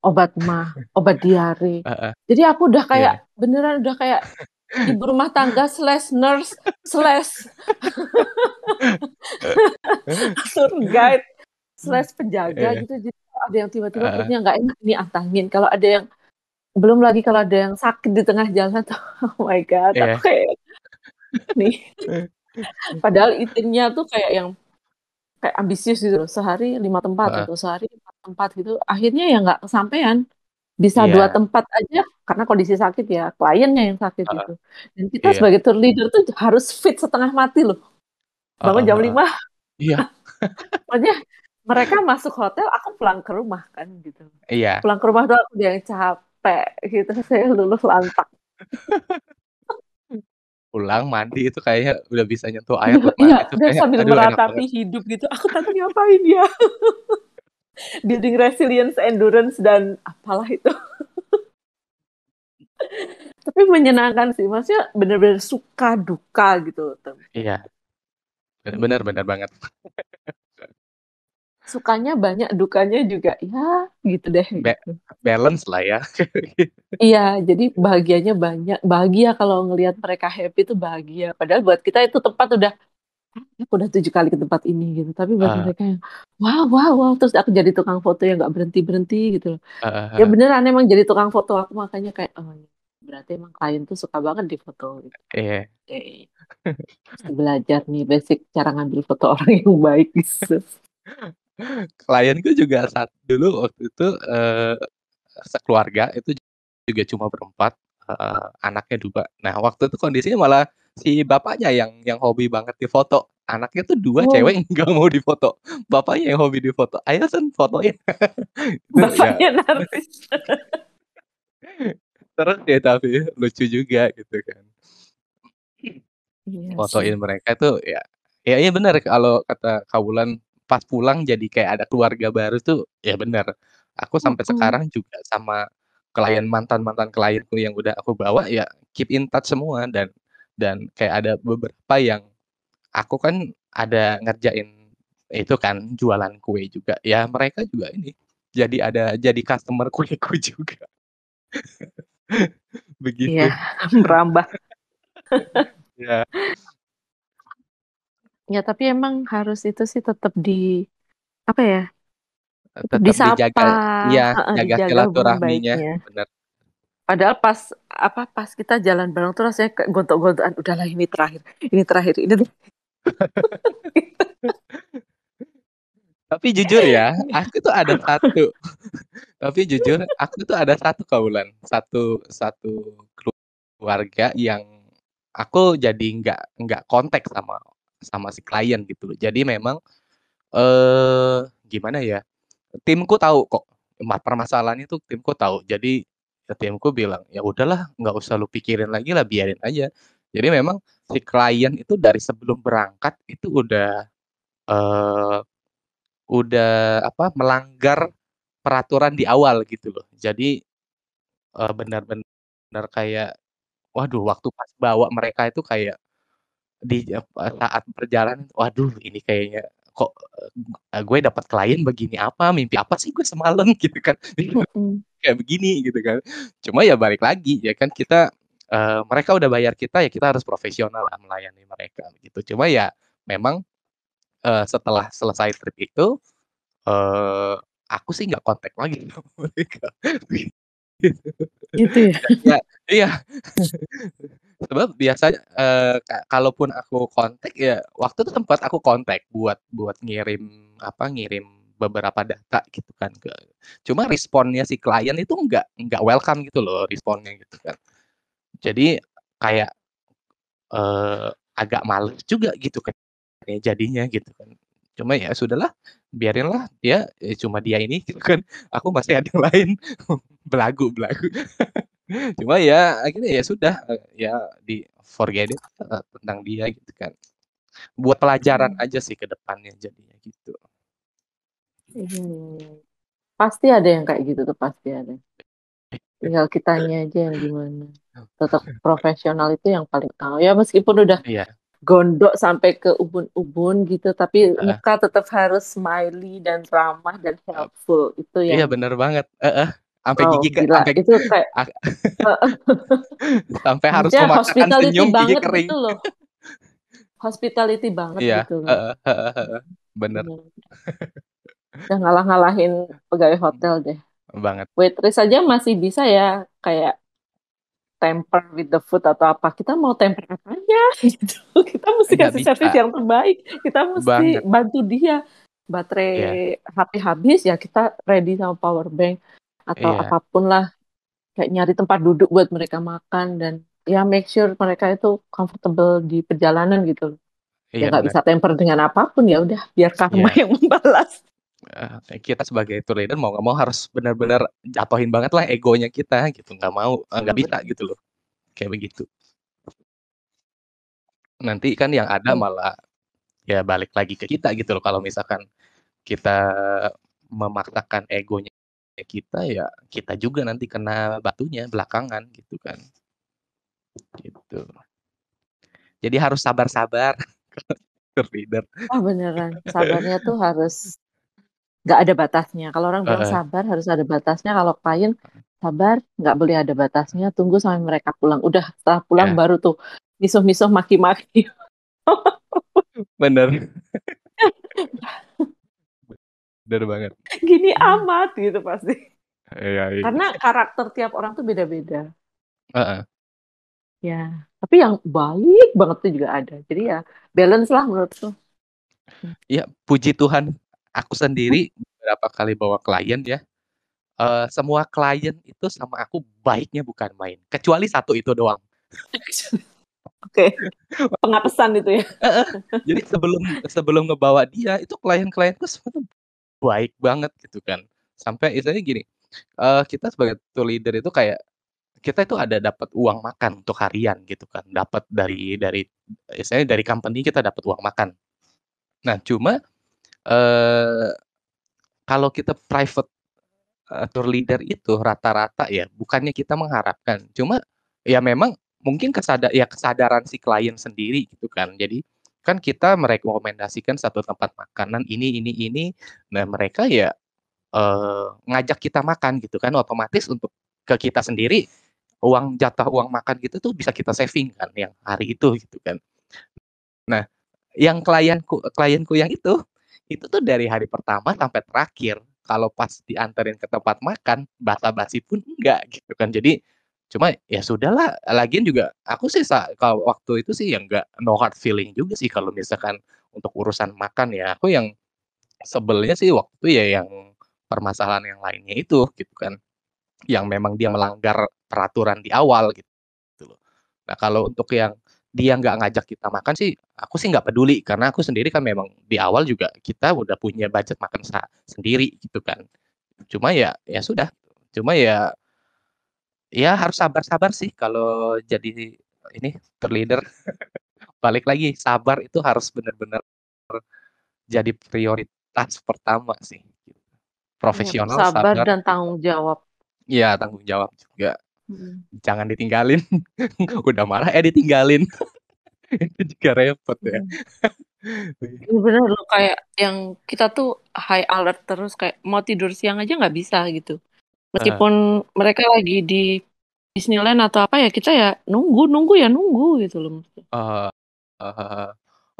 obat mah, obat diare. Heeh. Jadi aku udah kayak Iya. beneran udah kayak ibu rumah tangga slash nurse slash tour guide slash penjaga Iya. gitu. Jadi ada yang tiba-tiba perutnya nggak enak, ini antangin. Kalau ada yang belum lagi kalau ada yang sakit di tengah jalan tuh, oh my god, aku Iya. kayak nih. Padahal itemnya tuh kayak yang kayak ambisius gitu loh, sehari 5 tempat atau sehari 4 tempat gitu. Akhirnya ya nggak kesampean. Bisa 2 Iya. tempat aja karena kondisi sakit ya, kliennya yang sakit Heeh. gitu. Dan kita Iya. sebagai tour leader tuh harus fit setengah mati loh. Bangun Heeh jam. 5. Iya. Maksudnya mereka masuk hotel, aku pulang ke rumah kan gitu. Iya. Pulang ke rumah tuh aku udah yang capek gitu, saya luluh lantak. Pulang mandi itu kayaknya udah bisa nyentuh air buat Iya, kayaknya sambil meratapi hidup gitu. Aku tadi ngapain ya? Building resilience, endurance dan apalah itu. Tapi menyenangkan sih, maksudnya bener-bener suka duka gitu. Iya. Bener bener banget. Sukanya banyak, dukanya juga ya gitu deh Ba gitu. balance lah ya. Iya, jadi bahagianya banyak. Bahagia kalau ngelihat mereka happy itu bahagia. Padahal buat kita itu tempat udah aku udah 7 kali ke tempat ini gitu. Tapi buat Heeh. mereka yang wow wow wow, terus aku jadi tukang foto yang nggak berhenti-berhenti gitu loh. Heeh Ya heeh. beneran emang jadi tukang foto aku makanya kayak oh berarti emang klien tuh suka banget difoto gitu. Iya. Oke. Mesti belajar nih basic cara ngambil foto orang yang baik gitu. Klienku juga saat dulu waktu itu, eee, sekeluarga itu juga cuma berempat, heeh, anaknya 2. Nah, waktu itu kondisinya malah si bapaknya yang yang hobi banget difoto. Anaknya tuh 2 Oh. cewek nggak mau difoto. Bapaknya yang hobi difoto, "Ayo Sen, fotoin." Itu ya Bapaknya narsis. terus ya tapi lucu juga gitu kan. Iya sih. Fotoin mereka tuh ya ya iya bener kalau kata Kak Wulan, pas pulang jadi kayak ada keluarga baru tuh, ya bener. Aku sampai Mhm. sekarang juga sama klien mantan-mantan klienku yang udah aku bawa ya keep in touch semua dan dan kayak ada beberapa yang aku kan ada ngerjain itu kan, jualan kue juga. Ya mereka juga ini, jadi ada jadi customer kueku juga. Begitu. Iya, merambah. Iya. Ya tapi emang harus itu sih tetap di apa ya, tetap disapa, dijaga iya, heeh, jaga dijaga silaturahminya, bener. Padahal pas apa, pas kita jalan bareng tuh rasanya kayak gontok-gontokan, udahlah ini terakhir ini terakhir, ini Tapi jujur ya, aku tuh ada satu tapi jujur aku tuh ada satu Kak Wulan, satu satu keluarga yang aku jadi nggak nggak kontak sama sama si klien gitu loh. Jadi memang, eee, gimana ya, timku tahu kok, ma permasalahannya tuh timku tahu. Jadi ya timku bilang, "Ya udahlah nggak usah lu pikirin lagi lah, biarin aja." Jadi memang si klien itu dari sebelum berangkat itu udah, eee, udah apa, melanggar peraturan di awal gitu loh. Jadi, eee, benar-benar kayak waduh waktu pas bawa mereka itu kayak di eee, saat perjalanan, waduh ini kayaknya kok, eee, gue dapat klien begini apa, mimpi apa sih gue semalam gitu kan. Kayak begini gitu kan. Cuma ya balik lagi ya kan kita, eee, mereka udah bayar kita ya kita harus profesional lah melayani mereka gitu. Cuma ya memang, eee, setelah selesai trip itu, eee, aku sih nggak kontak lagi sama mereka. Gitu. Gitu ya? Ya iya. Sebab biasanya, ka kalaupun aku kontak ya waktu itu sempat aku kontak buat buat ngirim apa, ngirim beberapa data gitu kan ke cuma responnya si klien itu nggak nggak welcome gitu loh responnya gitu kan. Jadi kayak, eee, agak males juga gitu kan ya jadinya gitu kan. Cuma ya sudahlah, biarinlah dia, ya cuma dia ini gitu kan, aku masih ada yang lain, belagu belagu. Cuma ya akhirnya ya sudah, ya di forget it, tentang dia gitu kan. Buat pelajaran Hmm. aja sih ke depannya jadinya gitu. Hmm. Pasti ada yang kayak gitu tuh, pasti ada. Tinggal kitanya aja yang gimana. Tetap profesional itu yang paling utama. Ya meskipun udah Iya. gondok sampai ke ubun-ubun gitu, tapi Heeh. muka tetap harus smiley dan ramah dan helpful. Itu Iya yang bener banget, heeh. Sampai wow, gigi ke gila. sampai Itu kayak ak sampai harus maksudnya memaksakan hospitality senyum, gigi banget kering. gitu loh. Hospitality banget Iya, gitu heeh, bener. Bener. Udah ngalah-ngalahin pegawai hotel deh. Banget. Waitress aja masih bisa ya kayak temper with the food atau apa. Kita mau temper apanya gitu. Kita mesti Nggak kasih bisa. servis yang terbaik. Kita mesti Banget. bantu dia. Iya. Baterai HP habis ya kita ready sama power bank atau Iya. apa pun lah. Kayak nyari tempat duduk buat mereka makan dan ya make sure mereka itu comfortable di perjalanan gitu. Ya Iya nggak bisa temper dengan apa pun ya udah biar karma Iya. yang membalas. Eh, kita sebagai tour leader mau nggak mau harus benar-benar jatuhin banget lah egonya kita gitu, nggak mau nggak bisa gitu loh, kayak begitu. Nanti kan yang ada Hmm. malah ya balik lagi ke kita gitu loh, kalau misalkan kita memaksakan egonya kita, ya kita juga nanti kena batunya belakangan gitu kan. Gitu. Jadi harus sabar-sabar tour leader. Oh beneran, sabarnya tuh harus nggak ada batasnya. Kalau orang bilang sabar harus ada batasnya. Kalau klien sabar nggak boleh ada batasnya. Tunggu sampai mereka pulang. Udah setelah pulang Ya. baru tuh misuh-misuh maki-maki. Bener. Bener banget. Gini amat gitu pasti. Iya iya. Karena karakter tiap orang tuh beda-beda. Heeh. Ya, tapi yang baik banget tuh juga ada. Jadi ya balance lah menurutku. Iya, puji Tuhan aku sendiri beberapa kali bawa klien ya, eee, semua klien itu sama aku baiknya bukan main, kecuali satu itu doang. Oke, pengapesan itu ya. Jadi sebelum sebelum ngebawa dia, itu klien-klienku semua tuh baik banget gitu kan. Sampai istilahnya gini, eee, kita sebagai tour leader itu kayak, kita itu ada dapat uang makan untuk harian gitu kan, dapat dari dari istilahnya dari company kita dapat uang makan. Nah cuma, eee, kalau kita private, eee, tour leader itu rata-rata ya bukannya kita mengharapkan, cuma ya memang mungkin kesada ya kesadaran si klien sendiri gitu kan. Jadi kan kita merekomendasikan satu tempat makanan ini ini ini, nah mereka ya, eee, ngajak kita makan gitu kan, otomatis untuk ke kita sendiri, uang jatah uang makan gitu tuh bisa kita saving kan yang hari itu gitu kan. Nah, yang klienku klienku yang itu, itu tuh dari hari pertama sampai terakhir, kalau pas dianterin ke tempat makan, basa-basi pun enggak gitu kan. Jadi cuma ya sudahlah, lagian juga aku sih kalau waktu itu sih ya enggak no hard feeling juga sih kalau misalkan untuk urusan makan ya. Aku yang sebelnya sih waktu itu ya yang permasalahan yang lainnya itu gitu kan, yang memang dia melanggar peraturan di awal gitu loh. Nah kalau untuk yang dia nggak ngajak kita makan sih, aku sih nggak peduli karena aku sendiri kan memang di awal juga kita udah punya budget makan sendiri gitu kan. Cuma ya ya sudah, cuma ya ya harus sabar-sabar sih kalau jadi ini tour leader. Balik lagi, sabar itu harus bener-bener jadi prioritas pertama sih, Profesional, sabar sabar dan tanggung jawab. Iya, tanggung jawab juga. Mhm. Jangan ditinggalin, udah marah eh ditinggalin. Itu juga repot ya. Mhm. Iya bener loh, kayak yang kita tuh high alert terus kayak mau tidur siang aja nggak bisa gitu. Heeh. Meskipun mereka lagi di Disneyland atau apa ya kita ya nunggu nunggu ya nunggu gitu loh. Oh, heeh.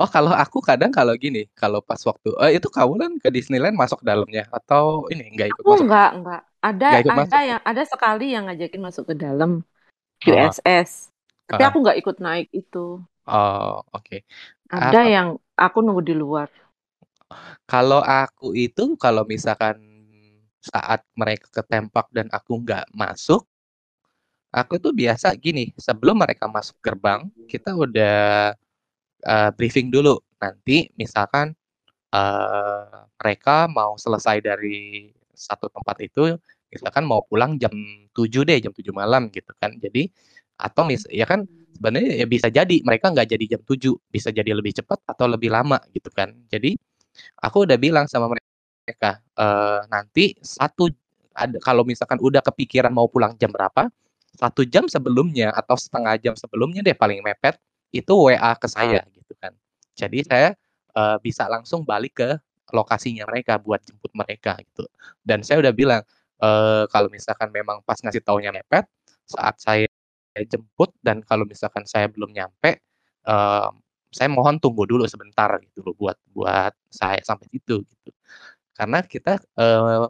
Oh kalau aku kadang kalau gini, kalau pas waktu eee, itu kamu kan ke Disneyland masuk dalamnya atau ini nggak ikut Aku masuk? nggak nggak. Ada ada masuk? yang ada sekali yang ngajakin masuk ke dalam Oh, USS. Tapi heeh. aku nggak ikut naik itu. Oh, oke. Ada Aku yang aku nunggu di luar. Kalau aku itu kalau misalkan saat mereka ke Theme Park dan aku nggak masuk, aku tuh biasa gini, sebelum mereka masuk gerbang, kita udah, eee, briefing dulu. Nanti misalkan, uh, mereka mau selesai dari satu tempat itu, misalkan mau pulang jam 7 deh, jam 7 malam gitu kan. Jadi atau mis ya kan sebenarnya ya bisa jadi mereka nggak jadi jam 7, bisa jadi lebih cepat atau lebih lama gitu kan. Jadi aku udah bilang sama mereka, uh, nanti satu ada kalau misalkan udah kepikiran mau pulang jam berapa, satu jam sebelumnya atau setengah jam sebelumnya deh paling mepet, itu WA ke saya gitu kan. Jadi saya, uh, bisa langsung balik ke lokasinya mereka buat jemput mereka gitu. Dan saya udah bilang, uh, kalau misalkan memang pas ngasih taunya mepet, saat saya jemput dan kalau misalkan saya belum nyampe, uh, saya mohon tunggu dulu sebentar gitu loh buat buat saya sampai situ gitu. Karena kita, uh,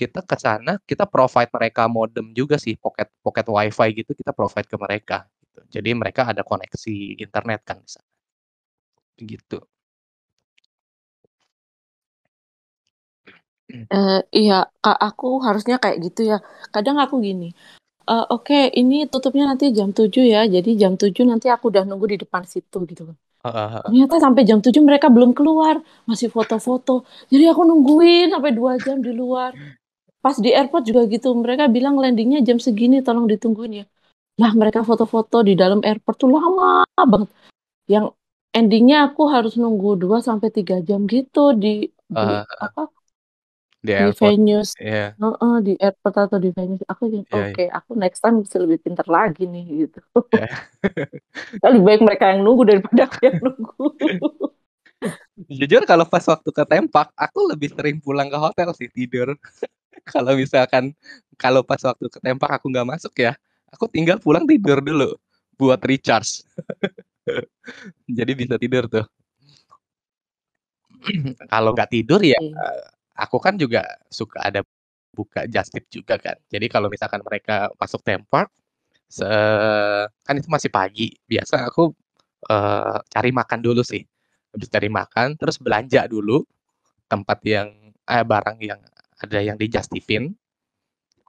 kita ke sana, kita provide mereka modem juga sih, pocket pocket WiFi gitu kita provide ke mereka gitu. Jadi mereka ada koneksi internet kan di. Begitu. Uh, iya, Kak, aku harusnya kayak gitu ya. Kadang aku gini, uh, "Oke, ini tutupnya nanti jam 7 ya, jadi jam 7 nanti aku udah nunggu di depan situ," gitu kan. Ternyata sampai jam 7 mereka belum keluar, masih foto-foto. Jadi aku nungguin sampai 2 jam di luar. Pas di airport juga gitu, mereka bilang landingnya jam segini, tolong ditungguin ya. Lah mereka foto-foto di dalam airport tuh lama banget. Yang endingnya aku harus nunggu 2 sampai 3 jam gitu di di Uh, apa di di airport, venues iya. heeh, di airport atau di venues. Aku Iya, gini, iya. "Oke, aku next time bisa lebih pintar lagi nih," gitu. Iya. Lebih baik mereka yang nunggu daripada aku yang nunggu. Jujur kalau pas waktu ke Tempak, aku lebih sering pulang ke hotel sih, tidur. Kalau misalkan kalau pas waktu ke Tempak aku nggak masuk ya, aku tinggal pulang tidur dulu, buat recharge. Jadi bisa tidur tuh. Kalau nggak tidur ya, Iya. Aku kan juga suka ada buka just tip juga kan. Jadi kalau misalkan mereka masuk Tempak, se kan itu masih pagi, biasa aku, eee, cari makan dulu sih. Habis cari makan, terus belanja dulu, tempat yang eh, barang yang ada yang di just tip-in.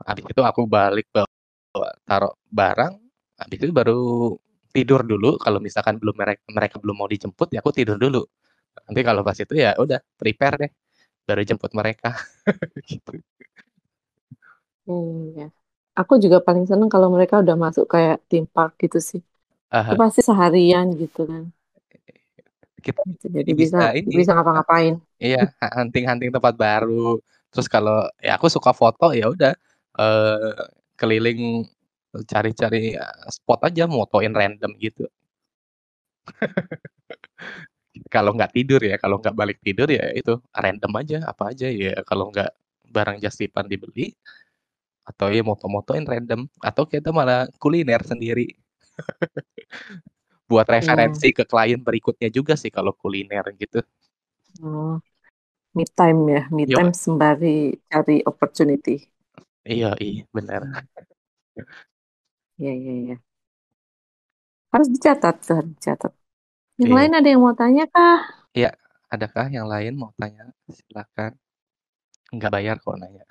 Habis itu aku balik bawa taruh barang, habis itu baru tidur dulu, kalau misalkan belum merek mereka belum mau dijemput, ya aku tidur dulu. Nanti kalau pas itu ya udah prepare deh, baru jemput mereka, gitu. Iya. Aku juga paling seneng kalau mereka udah masuk kayak theme park gitu sih. Itu Aha. pasti seharian gitu kan. Kita jadi bisa bisa ini, bisa apa ngapa-ngapain. iya, hunting-hunting tempat baru. Terus kalau ya aku suka foto, ya udah, eee, keliling cari-cari, eee, spot aja, motoin random gitu. Kalau nggak tidur ya, kalau nggak balik tidur ya itu, random aja, apa aja ya, kalau nggak barang just tip-an dibeli, atau ya moto-motoin random, atau kita malah kuliner sendiri. Buat Iya. referensi ke klien berikutnya juga sih kalau kuliner gitu. Oh, me time ya, me Yo. time sembari cari opportunity. Iyoi, bener. Iya iya iya. Harus dicatat harus dicatat. Yang Iya. lain ada yang mau tanya kah? Iya, adakah yang lain mau tanya? Silakan. Nggak bayar kok nanya.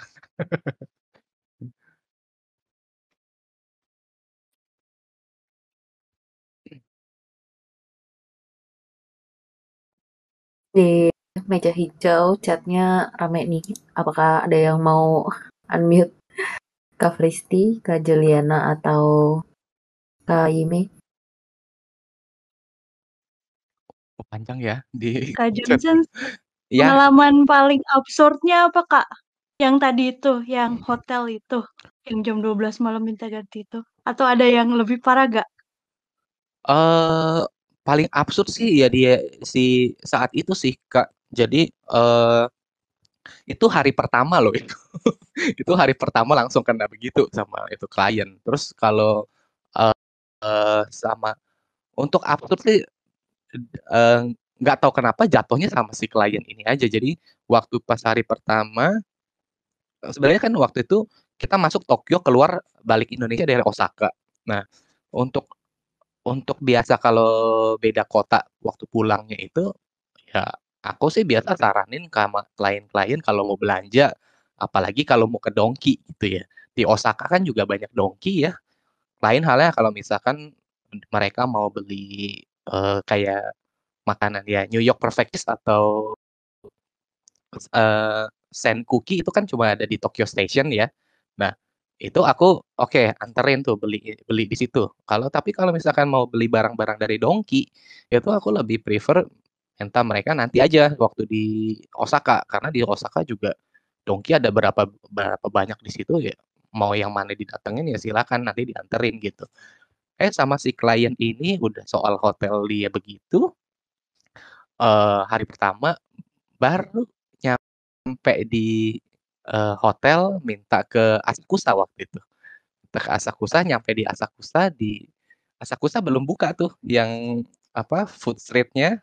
Di meja hijau chatnya rame nih. Apakah ada yang mau unmute? Kak Fristi, Kak Juliana, atau Kak Yime? Panjang ya di Kak. Johnson, Iya. pengalaman paling absurdnya apa, Kak? Yang tadi itu, yang hotel itu, yang jam 12 malam minta ganti itu? Atau ada yang lebih parah gak? Eee, paling absurd sih ya dia si saat itu sih, Kak. Jadi, eee, itu hari pertama loh itu. Itu hari pertama langsung kena begitu sama itu klien. Terus kalau, eee, sama untuk absurd sih, eee, nggak tahu kenapa jatuhnya sama si klien ini aja. Jadi waktu pas hari pertama sebenarnya kan waktu itu kita masuk Tokyo, keluar balik Indonesia dari Osaka. Nah, untuk untuk biasa kalau beda kota waktu pulangnya itu, ya aku sih biasa saranin sama klien-klien kalau mau belanja, apalagi kalau mau ke Donki gitu ya. Di Osaka kan juga banyak Donki ya. Lain halnya kalau misalkan mereka mau beli, eee, kayak makanan ya New York Perfect Cheese atau eee, Senkuki itu kan cuma ada di Tokyo Station ya. Nah, itu aku oke anterin tuh beli beli di situ. Kalau tapi kalau misalkan mau beli barang-barang dari Donki, itu aku lebih prefer minta mereka nanti aja waktu di Osaka, karena di Osaka juga Donki ada berapa berapa banyak di situ ya, mau yang mana didatengin ya silakan nanti dianterin gitu. Eh, sama si klien ini udah soal hotel dia begitu, eee, hari pertama baru nyampe di, eee, hotel minta ke Asakusa waktu itu. Minta ke Asakusa, nyampe di Asakusa, di Asakusa belum buka tuh yang apa, food street-nya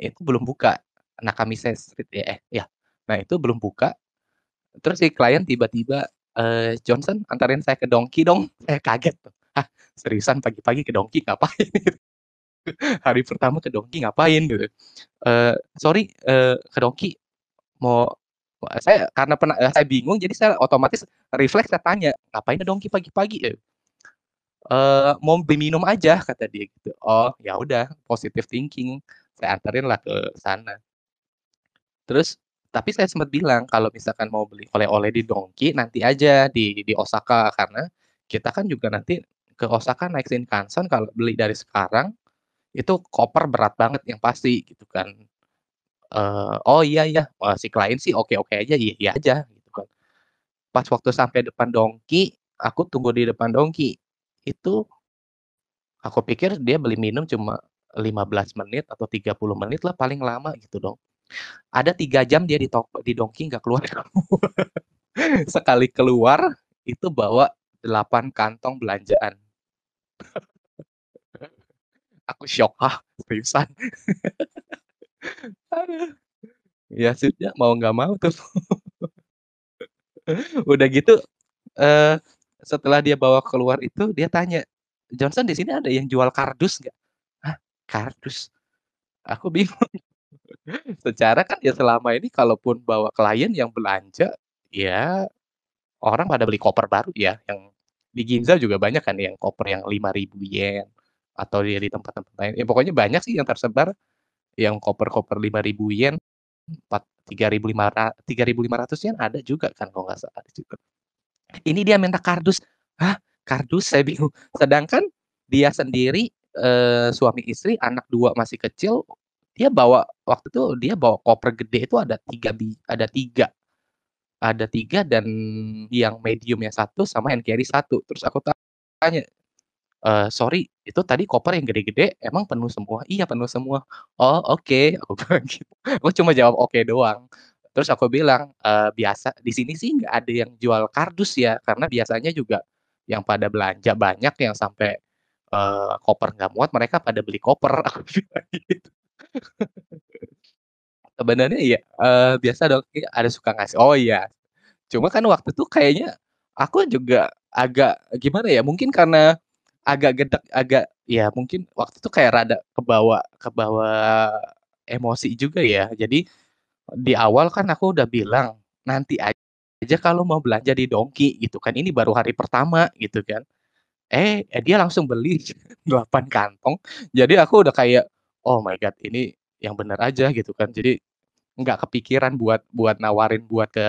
itu belum buka. Nakamise Street ya eh, ya. Nah itu belum buka. Terus si klien tiba-tiba, eee, "Johnson antarin saya ke Donki dong." Saya kaget tuh, "Hah, seriusan pagi-pagi ke Donki ngapain?" Hari pertama ke Donki ngapain gitu. Eee, "Sorry, eee, ke Donki mau" saya karena pernah eee, saya bingung jadi saya otomatis refleks saya tanya, "Ngapain ke Donki pagi-pagi?" Eee, "Mau beli minum aja," kata dia gitu. Oh, ya udah positive thinking, saya anterin lah ke sana. Terus tapi saya sempat bilang kalau misalkan mau beli oleh-oleh di Donki nanti aja di di Osaka, karena kita kan juga nanti ke Osaka naik Shinkansen kalau beli dari sekarang, itu koper berat banget yang pasti gitu kan. Eee, "Oh iya iya," eee, si klien sih oke-oke aja, iya iya aja gitu kan. Pas waktu sampai depan Donki, aku tunggu di depan Donki, itu aku pikir dia beli minum cuma 15 menit atau 30 menit lah paling lama gitu dong. Ada 3 jam dia di tok di Donki nggak keluar-keluar. Sekali keluar, itu bawa 8 kantong belanjaan. Aku syok, "Hah, seriusan?" Ya sudah, mau nggak mau tuh. Udah gitu, eee, setelah dia bawa keluar itu dia tanya, "Johnson di sini ada yang jual kardus nggak?" "Hah, kardus?" Aku bingung. Secara kan ya selama ini kalaupun bawa klien yang belanja, ya orang pada beli koper baru ya, yang di Ginza juga banyak kan yang koper yang Rp5.000 atau ya di tempat-tempat lain. Ya pokoknya banyak sih yang tersebar yang koper-koper Rp5.000, empat tiga ribu lima ra Rp3.500 ada juga kan kalau nggak salah situ. Ini dia minta kardus. Hah, kardus? Saya bingung. Sedangkan dia sendiri, eee, suami istri, anak 2 masih kecil, dia bawa waktu itu dia bawa koper gede itu ada 3 bi ada 3. Ada 3 dan yang medium-nya 1 sama hand carry 1. Terus aku tanya, eee, "Sorry, itu tadi koper yang gede-gede emang penuh semua?" "Iya, penuh semua." "Oh, oke," aku bilang gitu. Aku cuma jawab oke doang. Terus aku bilang, eee, "Biasa di sini sih nggak ada yang jual kardus ya, karena biasanya juga yang pada belanja banyak yang sampai, eee, koper nggak muat mereka pada beli koper," aku bilang gitu. Sebenarnya ya, eee, biasa Donki ada suka ngasih oh iya. Cuma kan waktu itu kayaknya aku juga agak gimana ya, mungkin karena agak gedek, agak ya mungkin waktu itu kayak rada kebawa kebawa emosi juga ya. Jadi di awal kan aku udah bilang, "Nanti aja kalau mau belanja di Donki," gitu kan, ini baru hari pertama gitu kan. Eh, dia langsung beli 8 kantong. Jadi aku udah kayak, "Oh my god, ini yang bener aja," gitu kan. Jadi nggak kepikiran buat buat nawarin buat ke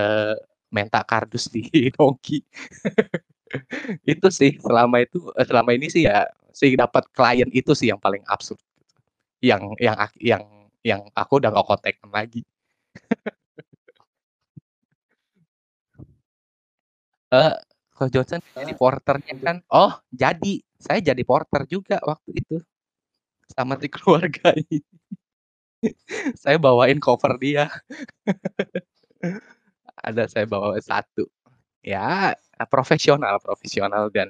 minta kardus di Donki. Itu sih selama itu eee, selama ini sih ya, si dapat klien itu sih yang paling absurd. Yang yang ak yang yang aku udah nggak kontekan lagi. Eee, kalau Johnson jadi porternya kan oh jadi, saya jadi porter juga waktu itu. Sama si keluarga ini. Saya bawain koper dia. Ada saya bawa 1. Ya, profesional profesional dan